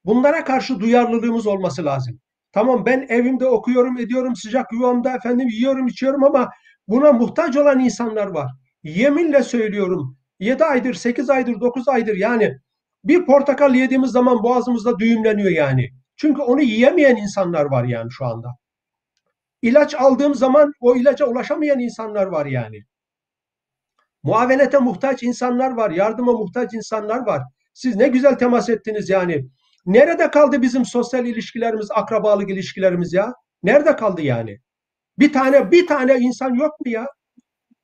Bunlara karşı duyarlılığımız olması lazım. Tamam ben evimde okuyorum, ediyorum, sıcak yuvamda efendim yiyorum, içiyorum ama buna muhtaç olan insanlar var. Yeminle söylüyorum. 7 aydır, 8 aydır, 9 aydır yani bir portakal yediğimiz zaman boğazımızda düğümleniyor yani. Çünkü onu yiyemeyen insanlar var yani şu anda. İlaç aldığım zaman o ilaca ulaşamayan insanlar var yani. Muavenete muhtaç insanlar var, yardıma muhtaç insanlar var. Siz ne güzel temas ettiniz yani. Nerede kaldı bizim sosyal ilişkilerimiz, akrabalık ilişkilerimiz ya? Nerede kaldı yani? Bir tane bir tane insan yok mu ya?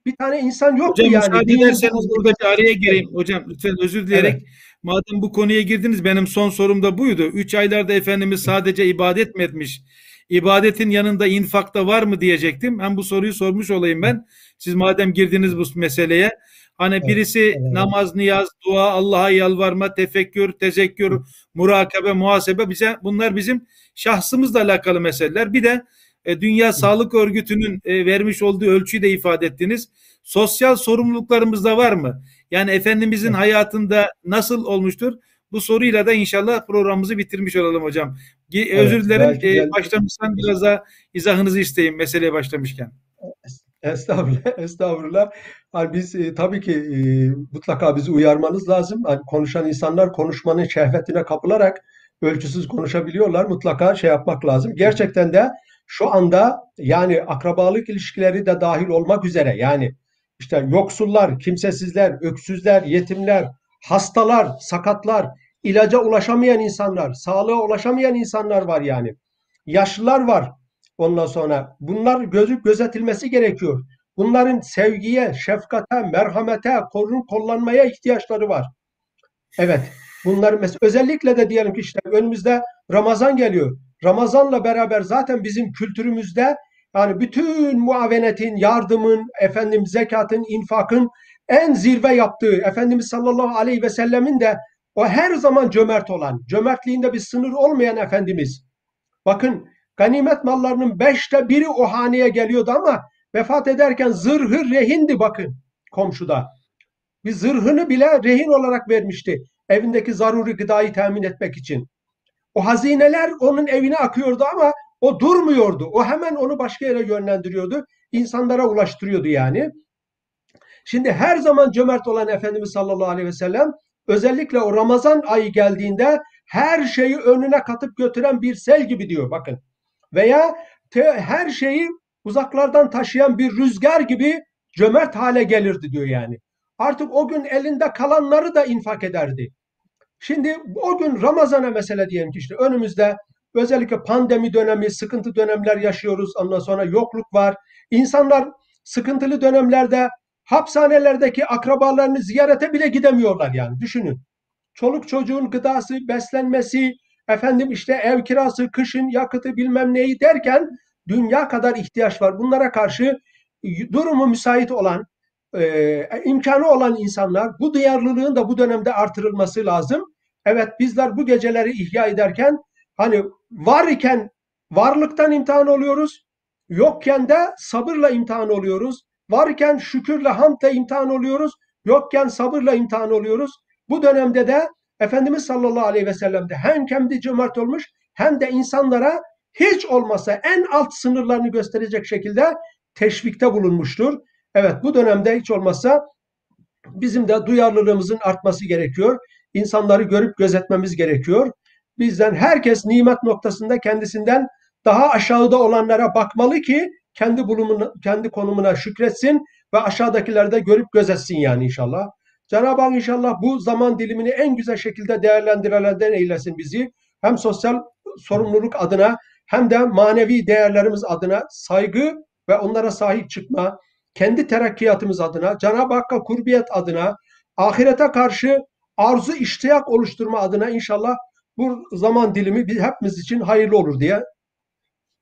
Bir tane insan yok Hocam mu yani? müsaade ederseniz burada bir araya gireyim. Hocam lütfen özür dileyerek. Evet. Madem bu konuya girdiniz benim son sorum da buydu. Üç aylarda Efendimiz sadece ibadet mi etmiş? İbadetin yanında infakta var mı diyecektim. Hem bu soruyu sormuş olayım ben. Siz madem girdiniz bu meseleye. Hani evet, birisi evet. namaz, niyaz, dua, Allah'a yalvarma, tefekkür, tezekkür, murakabe, muhasebe bize bunlar bizim şahsımızla alakalı meseleler. Bir de e, Dünya Sağlık Örgütü'nün e, vermiş olduğu ölçüyü de ifade ettiniz. Sosyal sorumluluklarımız da var mı? Yani Efendimizin evet. hayatında nasıl olmuştur? Bu soruyla da inşallah programımızı bitirmiş olalım hocam. Evet, Özür dilerim. E, başlamışsan biraz daha izahınızı isteyeyim meseleye başlamışken. Estağfurullah, [laughs] estağfurullah. Yani biz e, tabii ki e, mutlaka bizi uyarmanız lazım. Yani konuşan insanlar konuşmanın şehvetine kapılarak ölçüsüz konuşabiliyorlar. Mutlaka şey yapmak lazım. Gerçekten de şu anda yani akrabalık ilişkileri de dahil olmak üzere yani işte yoksullar, kimsesizler, öksüzler, yetimler, hastalar, sakatlar, ilaca ulaşamayan insanlar, sağlığa ulaşamayan insanlar var yani. Yaşlılar var. Ondan sonra bunlar gözü gözetilmesi gerekiyor. Bunların sevgiye, şefkate, merhamete, korun kollanmaya ihtiyaçları var. Evet. Bunlar mes- özellikle de diyelim ki işte önümüzde Ramazan geliyor. Ramazanla beraber zaten bizim kültürümüzde yani bütün muavenetin, yardımın, efendim zekatın, infakın en zirve yaptığı Efendimiz sallallahu aleyhi ve sellemin de o her zaman cömert olan, cömertliğinde bir sınır olmayan Efendimiz. Bakın ganimet mallarının beşte biri o haneye geliyordu ama vefat ederken zırhı rehindi bakın komşuda. Bir zırhını bile rehin olarak vermişti evindeki zaruri gıdayı temin etmek için. O hazineler onun evine akıyordu ama o durmuyordu. O hemen onu başka yere yönlendiriyordu. İnsanlara ulaştırıyordu yani. Şimdi her zaman cömert olan Efendimiz sallallahu aleyhi ve sellem özellikle o Ramazan ayı geldiğinde her şeyi önüne katıp götüren bir sel gibi diyor bakın. Veya her şeyi uzaklardan taşıyan bir rüzgar gibi cömert hale gelirdi diyor yani. Artık o gün elinde kalanları da infak ederdi. Şimdi o gün Ramazan'a mesela diyelim ki işte önümüzde özellikle pandemi dönemi, sıkıntı dönemler yaşıyoruz. Ondan sonra yokluk var. İnsanlar sıkıntılı dönemlerde hapishanelerdeki akrabalarını ziyarete bile gidemiyorlar yani düşünün. Çoluk çocuğun gıdası, beslenmesi, efendim işte ev kirası, kışın yakıtı bilmem neyi derken dünya kadar ihtiyaç var. Bunlara karşı durumu müsait olan, e, imkanı olan insanlar bu duyarlılığın da bu dönemde artırılması lazım. Evet bizler bu geceleri ihya ederken hani var iken varlıktan imtihan oluyoruz. Yokken de sabırla imtihan oluyoruz. Varken şükürle, hamdle imtihan oluyoruz. Yokken sabırla imtihan oluyoruz. Bu dönemde de Efendimiz sallallahu aleyhi ve sellem hem kendi cömert olmuş hem de insanlara hiç olmasa en alt sınırlarını gösterecek şekilde teşvikte bulunmuştur. Evet bu dönemde hiç olmazsa bizim de duyarlılığımızın artması gerekiyor. İnsanları görüp gözetmemiz gerekiyor. Bizden herkes nimet noktasında kendisinden daha aşağıda olanlara bakmalı ki kendi bulumuna, kendi konumuna şükretsin ve aşağıdakilerde görüp gözetsin yani inşallah. Cenab-ı Hak inşallah bu zaman dilimini en güzel şekilde değerlendirenlerden eylesin bizi. Hem sosyal sorumluluk adına hem de manevi değerlerimiz adına saygı ve onlara sahip çıkma, kendi terakkiyatımız adına, Cenab-ı Hakk'a kurbiyet adına, ahirete karşı arzu iştiyak oluşturma adına inşallah bu zaman dilimi hepimiz için hayırlı olur diye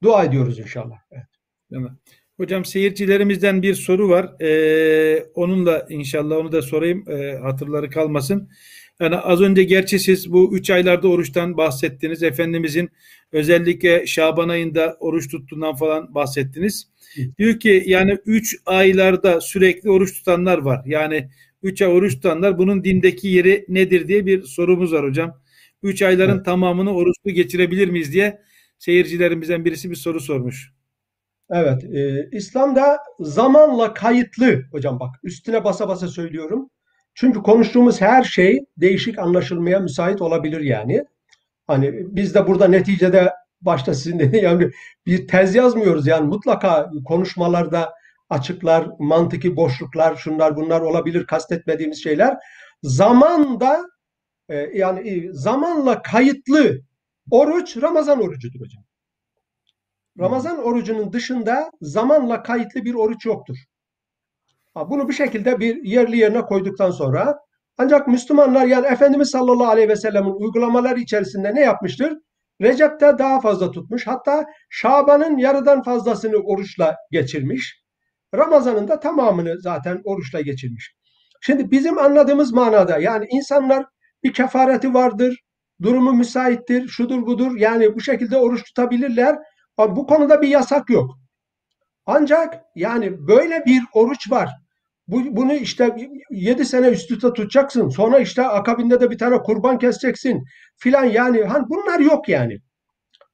dua ediyoruz inşallah. Evet. Tamam. Hocam seyircilerimizden bir soru var. Ee, onunla inşallah onu da sorayım. Ee, hatırları kalmasın. Yani az önce gerçi siz bu üç aylarda oruçtan bahsettiniz. Efendimizin özellikle Şaban ayında oruç tuttuğundan falan bahsettiniz. Diyor ki yani üç aylarda sürekli oruç tutanlar var. Yani üç ay oruç tutanlar bunun dindeki yeri nedir diye bir sorumuz var hocam. Üç ayların evet. tamamını oruçlu geçirebilir miyiz diye seyircilerimizden birisi bir soru sormuş. Evet, e, İslam'da zamanla kayıtlı hocam bak üstüne basa basa söylüyorum. Çünkü konuştuğumuz her şey değişik anlaşılmaya müsait olabilir yani. Hani biz de burada neticede başta sizin dediğiniz [laughs] yani bir tez yazmıyoruz yani mutlaka konuşmalarda açıklar, mantıki boşluklar, şunlar bunlar olabilir kastetmediğimiz şeyler. Zamanda e, yani zamanla kayıtlı oruç Ramazan orucudur hocam. Ramazan orucunun dışında zamanla kayıtlı bir oruç yoktur. Bunu bir şekilde bir yerli yerine koyduktan sonra ancak Müslümanlar yani Efendimiz sallallahu aleyhi ve sellemin uygulamaları içerisinde ne yapmıştır? Recep'te daha fazla tutmuş. Hatta Şaban'ın yarıdan fazlasını oruçla geçirmiş. Ramazan'ın da tamamını zaten oruçla geçirmiş. Şimdi bizim anladığımız manada yani insanlar bir kefareti vardır, durumu müsaittir, şudur budur yani bu şekilde oruç tutabilirler. Bu konuda bir yasak yok. Ancak yani böyle bir oruç var. Bu, bunu işte 7 sene üst üste tutacaksın. Sonra işte akabinde de bir tane kurban keseceksin filan yani hani bunlar yok yani.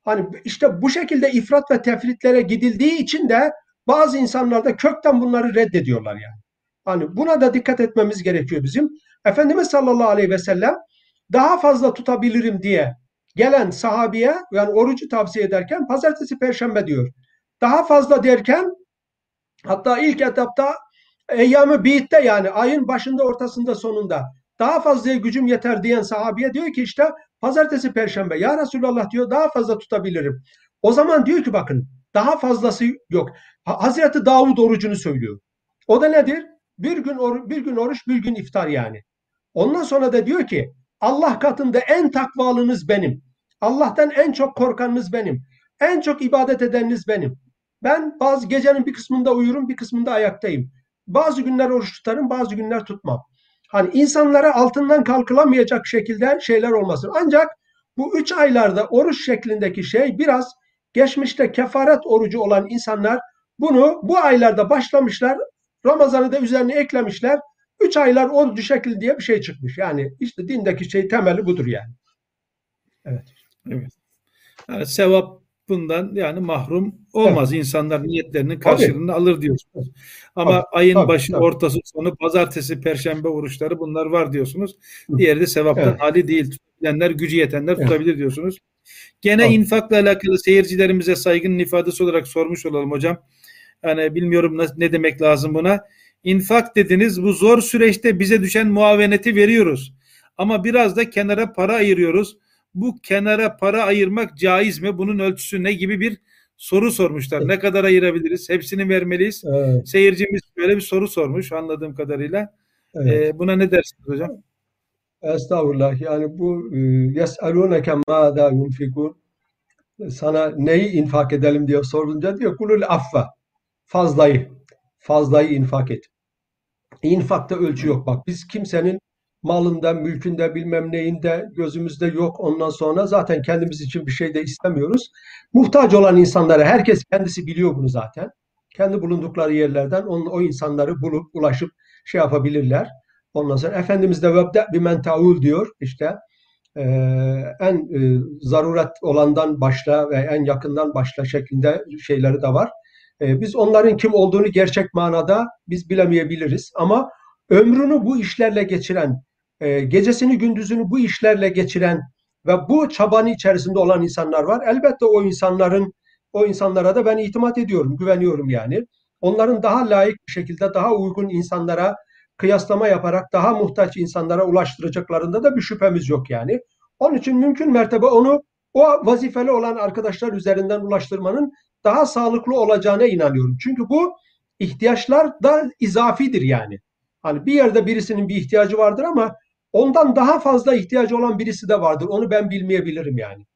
Hani işte bu şekilde ifrat ve tefritlere gidildiği için de bazı insanlar da kökten bunları reddediyorlar yani. Hani buna da dikkat etmemiz gerekiyor bizim. Efendimiz sallallahu aleyhi ve sellem daha fazla tutabilirim diye gelen sahabiye yani orucu tavsiye ederken pazartesi perşembe diyor. Daha fazla derken hatta ilk etapta eyyamı biitte yani ayın başında ortasında sonunda daha fazla gücüm yeter diyen sahabiye diyor ki işte pazartesi perşembe ya Resulallah diyor daha fazla tutabilirim. O zaman diyor ki bakın daha fazlası yok. Hazreti Davud orucunu söylüyor. O da nedir? Bir gün or bir gün oruç, bir gün iftar yani. Ondan sonra da diyor ki Allah katında en takvalınız benim. Allah'tan en çok korkanınız benim. En çok ibadet edeniniz benim. Ben bazı gecenin bir kısmında uyurum, bir kısmında ayaktayım. Bazı günler oruç tutarım, bazı günler tutmam. Hani insanlara altından kalkılamayacak şekilde şeyler olmasın. Ancak bu üç aylarda oruç şeklindeki şey biraz geçmişte kefaret orucu olan insanlar bunu bu aylarda başlamışlar. Ramazan'ı da üzerine eklemişler. Üç aylar orucu şekli diye bir şey çıkmış. Yani işte dindeki şey temeli budur yani. Evet. Evet. Yani sevap bundan yani mahrum olmaz. Evet. İnsanlar niyetlerinin karşılığını tabii. alır diyorsunuz. Ama tabii, ayın tabii, başı, tabii. ortası, sonu, pazartesi, perşembe oruçları bunlar var diyorsunuz. Diğeri de sevaptan evet. hali değil. Tutabilenler, gücü yetenler evet. tutabilir diyorsunuz. Gene tabii. infakla alakalı seyircilerimize saygının ifadesi olarak sormuş olalım hocam. Yani bilmiyorum ne demek lazım buna. İnfak dediniz. Bu zor süreçte bize düşen muaveneti veriyoruz. Ama biraz da kenara para ayırıyoruz bu kenara para ayırmak caiz mi? Bunun ölçüsü ne gibi bir soru sormuşlar. Ne kadar ayırabiliriz? Hepsini vermeliyiz. Evet. Seyircimiz böyle bir soru sormuş anladığım kadarıyla. Evet. Ee, buna ne dersiniz hocam? Estağfurullah. Yani bu e, yes'alûneke mâdâ yunfikûn sana neyi infak edelim diye sorunca diyor kulul affa. Fazlayı. Fazlayı infak et. İnfakta ölçü yok. Bak biz kimsenin malında, mülkünde, bilmem neyinde gözümüzde yok. Ondan sonra zaten kendimiz için bir şey de istemiyoruz. Muhtaç olan insanlara herkes kendisi biliyor bunu zaten. Kendi bulundukları yerlerden on, o insanları bulup ulaşıp şey yapabilirler. Ondan sonra Efendimiz de vebde bimen taul diyor işte e, en e, zaruret olandan başla ve en yakından başla şeklinde şeyleri de var. E, biz onların kim olduğunu gerçek manada biz bilemeyebiliriz ama ömrünü bu işlerle geçiren, e, gecesini gündüzünü bu işlerle geçiren ve bu çabanın içerisinde olan insanlar var. Elbette o insanların o insanlara da ben itimat ediyorum, güveniyorum yani. Onların daha layık bir şekilde daha uygun insanlara kıyaslama yaparak daha muhtaç insanlara ulaştıracaklarında da bir şüphemiz yok yani. Onun için mümkün mertebe onu o vazifeli olan arkadaşlar üzerinden ulaştırmanın daha sağlıklı olacağına inanıyorum. Çünkü bu ihtiyaçlar da izafidir yani. Hani bir yerde birisinin bir ihtiyacı vardır ama ondan daha fazla ihtiyacı olan birisi de vardır. Onu ben bilmeyebilirim yani.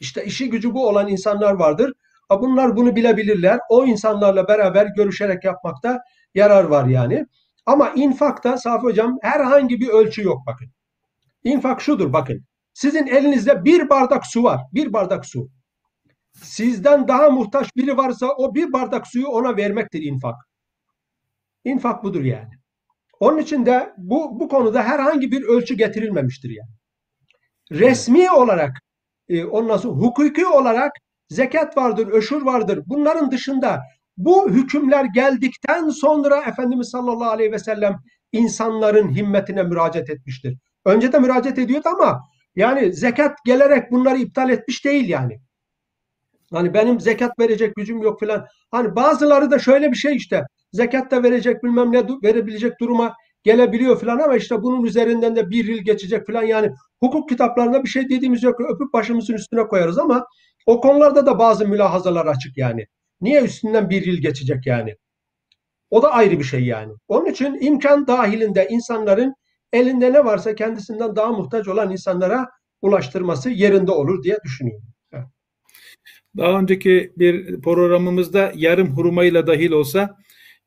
İşte işi gücü bu olan insanlar vardır. Bunlar bunu bilebilirler. O insanlarla beraber görüşerek yapmakta yarar var yani. Ama infakta Safi Hocam herhangi bir ölçü yok bakın. İnfak şudur bakın. Sizin elinizde bir bardak su var. Bir bardak su. Sizden daha muhtaç biri varsa o bir bardak suyu ona vermektir infak. İnfak budur yani. Onun için de bu, bu konuda herhangi bir ölçü getirilmemiştir yani. Resmi olarak e, ondan sonra hukuki olarak zekat vardır, öşür vardır. Bunların dışında bu hükümler geldikten sonra Efendimiz sallallahu aleyhi ve sellem insanların himmetine müracaat etmiştir. Önce de müracaat ediyordu ama yani zekat gelerek bunları iptal etmiş değil yani. Hani benim zekat verecek gücüm yok filan. Hani bazıları da şöyle bir şey işte zekat da verecek bilmem ne verebilecek duruma gelebiliyor filan ama işte bunun üzerinden de bir yıl geçecek filan yani hukuk kitaplarında bir şey dediğimiz yok öpüp başımızın üstüne koyarız ama o konularda da bazı mülahazalar açık yani. Niye üstünden bir yıl geçecek yani? O da ayrı bir şey yani. Onun için imkan dahilinde insanların elinde ne varsa kendisinden daha muhtaç olan insanlara ulaştırması yerinde olur diye düşünüyorum. Daha önceki bir programımızda yarım hurmayla dahil olsa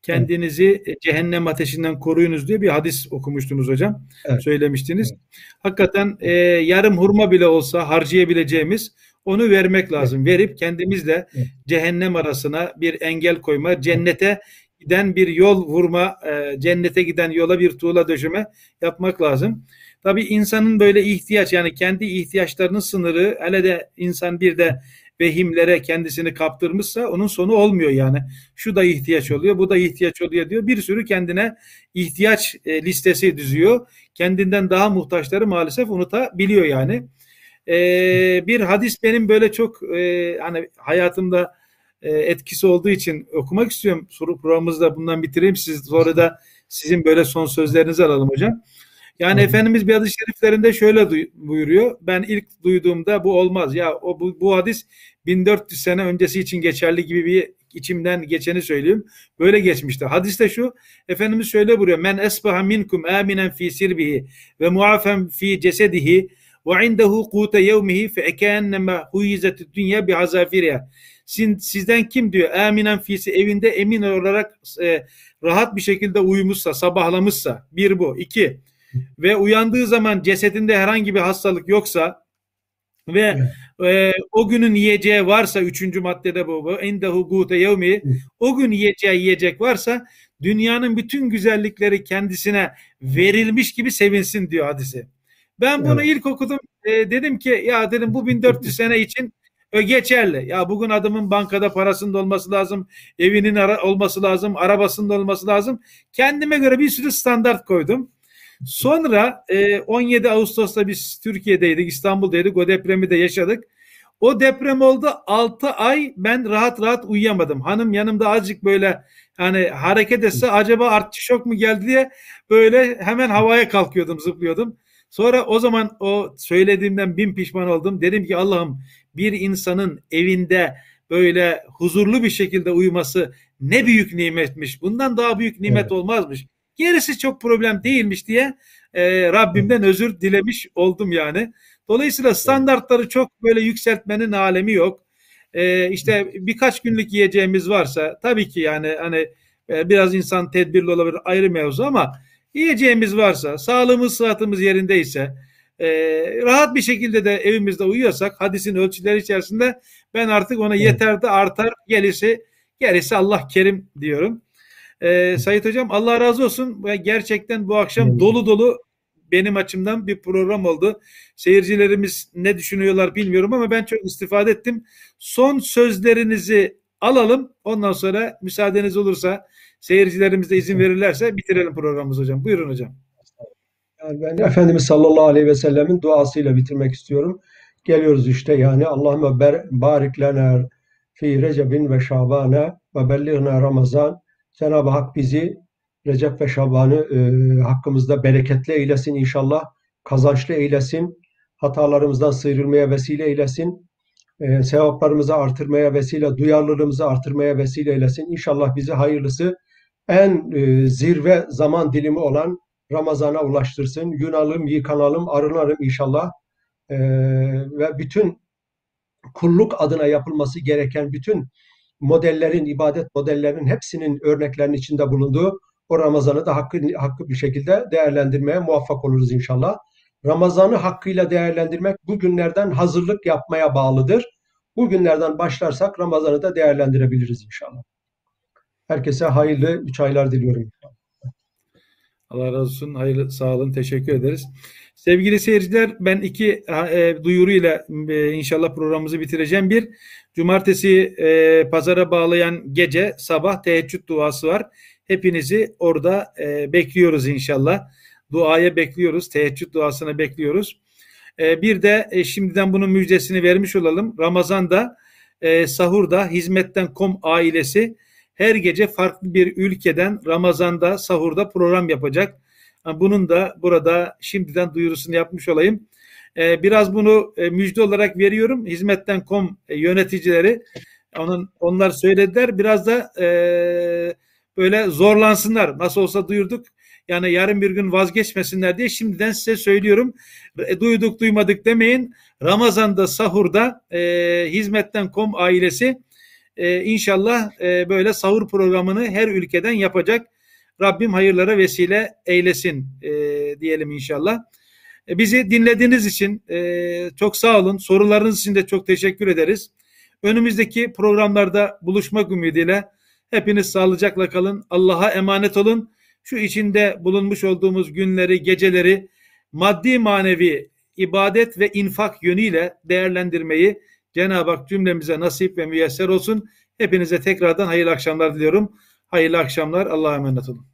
kendinizi evet. cehennem ateşinden koruyunuz diye bir hadis okumuştunuz hocam. Evet. Söylemiştiniz. Evet. Hakikaten e, yarım hurma bile olsa harcayabileceğimiz onu vermek lazım. Evet. Verip kendimizle evet. cehennem arasına bir engel koyma, cennete giden bir yol vurma, e, cennete giden yola bir tuğla döşeme yapmak lazım. Tabii insanın böyle ihtiyaç yani kendi ihtiyaçlarının sınırı hele de insan bir de vehimlere kendisini kaptırmışsa onun sonu olmuyor yani. Şu da ihtiyaç oluyor, bu da ihtiyaç oluyor diyor. Bir sürü kendine ihtiyaç e, listesi düzüyor. Kendinden daha muhtaçları maalesef unutabiliyor yani. E, bir hadis benim böyle çok e, hani hayatımda e, etkisi olduğu için okumak istiyorum. Soru programımızda bundan bitireyim. Siz sonra da sizin böyle son sözlerinizi alalım hocam. Yani Hı. Efendimiz bir hadis-i şeriflerinde şöyle buyuruyor. Ben ilk duyduğumda bu olmaz. Ya o bu, bu hadis 1400 sene öncesi için geçerli gibi bir içimden geçeni söyleyeyim. Böyle geçmiştir. Hadiste şu. Efendimiz şöyle buyuruyor. Men esbaha minkum aminen fi sirbihi ve muafen fi cesedihi ve indehu kute yevmihi fe ekenneme huyizeti dünya bi hazafiriha. Sizden kim diyor aminen fisi evinde emin olarak e, rahat bir şekilde uyumuşsa, sabahlamışsa bir bu. iki ve uyandığı zaman cesedinde herhangi bir hastalık yoksa ve e, o günün yiyeceği varsa üçüncü maddede bu, bu indehu gute yevmi o gün yiyeceği yiyecek varsa dünyanın bütün güzellikleri kendisine verilmiş gibi sevinsin diyor hadisi. Ben bunu evet. ilk okudum e, dedim ki ya dedim bu 1400 [laughs] sene için e, geçerli. Ya bugün adamın bankada parasının olması lazım, evinin ara, olması lazım, arabasının olması lazım. Kendime göre bir sürü standart koydum. Sonra e, 17 Ağustos'ta biz Türkiye'deydik, İstanbul'daydık. O depremi de yaşadık. O deprem oldu 6 ay ben rahat rahat uyuyamadım. Hanım yanımda azıcık böyle hani hareket etse acaba artçı mu geldi diye böyle hemen havaya kalkıyordum, zıplıyordum. Sonra o zaman o söylediğimden bin pişman oldum. Dedim ki Allah'ım bir insanın evinde böyle huzurlu bir şekilde uyuması ne büyük nimetmiş. Bundan daha büyük nimet evet. olmazmış. Gerisi çok problem değilmiş diye e, Rabbimden özür dilemiş oldum yani. Dolayısıyla standartları çok böyle yükseltmenin alemi yok. E, işte birkaç günlük yiyeceğimiz varsa tabii ki yani hani e, biraz insan tedbirli olabilir ayrı mevzu ama yiyeceğimiz varsa, sağlığımız, sıhhatımız yerindeyse, e, rahat bir şekilde de evimizde uyuyorsak hadisin ölçüleri içerisinde ben artık ona yeter de artar gerisi gerisi Allah kerim diyorum. E, Sayit Hocam Allah razı olsun. Gerçekten bu akşam dolu dolu benim açımdan bir program oldu. Seyircilerimiz ne düşünüyorlar bilmiyorum ama ben çok istifade ettim. Son sözlerinizi alalım. Ondan sonra müsaadeniz olursa seyircilerimiz de izin verirlerse bitirelim programımızı hocam. Buyurun hocam. Yani ben Efendimiz sallallahu aleyhi ve sellemin duasıyla bitirmek istiyorum. Geliyoruz işte yani Allahümme barik lena fi Recepin ve Şaban'a ve bellighna Ramazan. Cenab-ı Hak bizi Recep ve Şaban'ı e, hakkımızda bereketli eylesin inşallah. Kazançlı eylesin. Hatalarımızdan sıyrılmaya vesile eylesin. E, sevaplarımızı artırmaya vesile, duyarlılığımızı artırmaya vesile eylesin. İnşallah bizi hayırlısı en e, zirve zaman dilimi olan Ramazan'a ulaştırsın. Yunalım, yıkanalım, arınalım inşallah. E, ve bütün kulluk adına yapılması gereken bütün modellerin, ibadet modellerinin hepsinin örneklerinin içinde bulunduğu o Ramazan'ı da hakkı, hakkı bir şekilde değerlendirmeye muvaffak oluruz inşallah. Ramazan'ı hakkıyla değerlendirmek bu günlerden hazırlık yapmaya bağlıdır. Bu günlerden başlarsak Ramazan'ı da değerlendirebiliriz inşallah. Herkese hayırlı üç aylar diliyorum. Allah razı olsun. Hayırlı, sağ olun. Teşekkür ederiz. Sevgili seyirciler ben iki e, duyuruyla e, inşallah programımızı bitireceğim. Bir, cumartesi e, pazara bağlayan gece sabah teheccüd duası var. Hepinizi orada e, bekliyoruz inşallah. Duaya bekliyoruz. Teheccüd duasına bekliyoruz. E, bir de e, şimdiden bunun müjdesini vermiş olalım. Ramazan'da e, sahurda hizmetten.com ailesi her gece farklı bir ülkeden Ramazan'da sahurda program yapacak. Bunun da burada şimdiden duyurusunu yapmış olayım. Ee, biraz bunu e, müjde olarak veriyorum. Hizmetten.com e, yöneticileri onun onlar söylediler. Biraz da e, böyle zorlansınlar. Nasıl olsa duyurduk. Yani yarın bir gün vazgeçmesinler diye şimdiden size söylüyorum. Duyduk duymadık demeyin. Ramazan'da sahurda e, hizmetten.com ailesi e, inşallah e, böyle sahur programını her ülkeden yapacak. Rabbim hayırlara vesile eylesin e, diyelim inşallah. E, bizi dinlediğiniz için e, çok sağ olun. Sorularınız için de çok teşekkür ederiz. Önümüzdeki programlarda buluşmak ümidiyle hepiniz sağlıcakla kalın. Allah'a emanet olun. Şu içinde bulunmuş olduğumuz günleri, geceleri maddi manevi ibadet ve infak yönüyle değerlendirmeyi Cenab-ı Hak cümlemize nasip ve müyesser olsun. Hepinize tekrardan hayırlı akşamlar diliyorum. Hayırlı akşamlar. Allah'a emanet olun.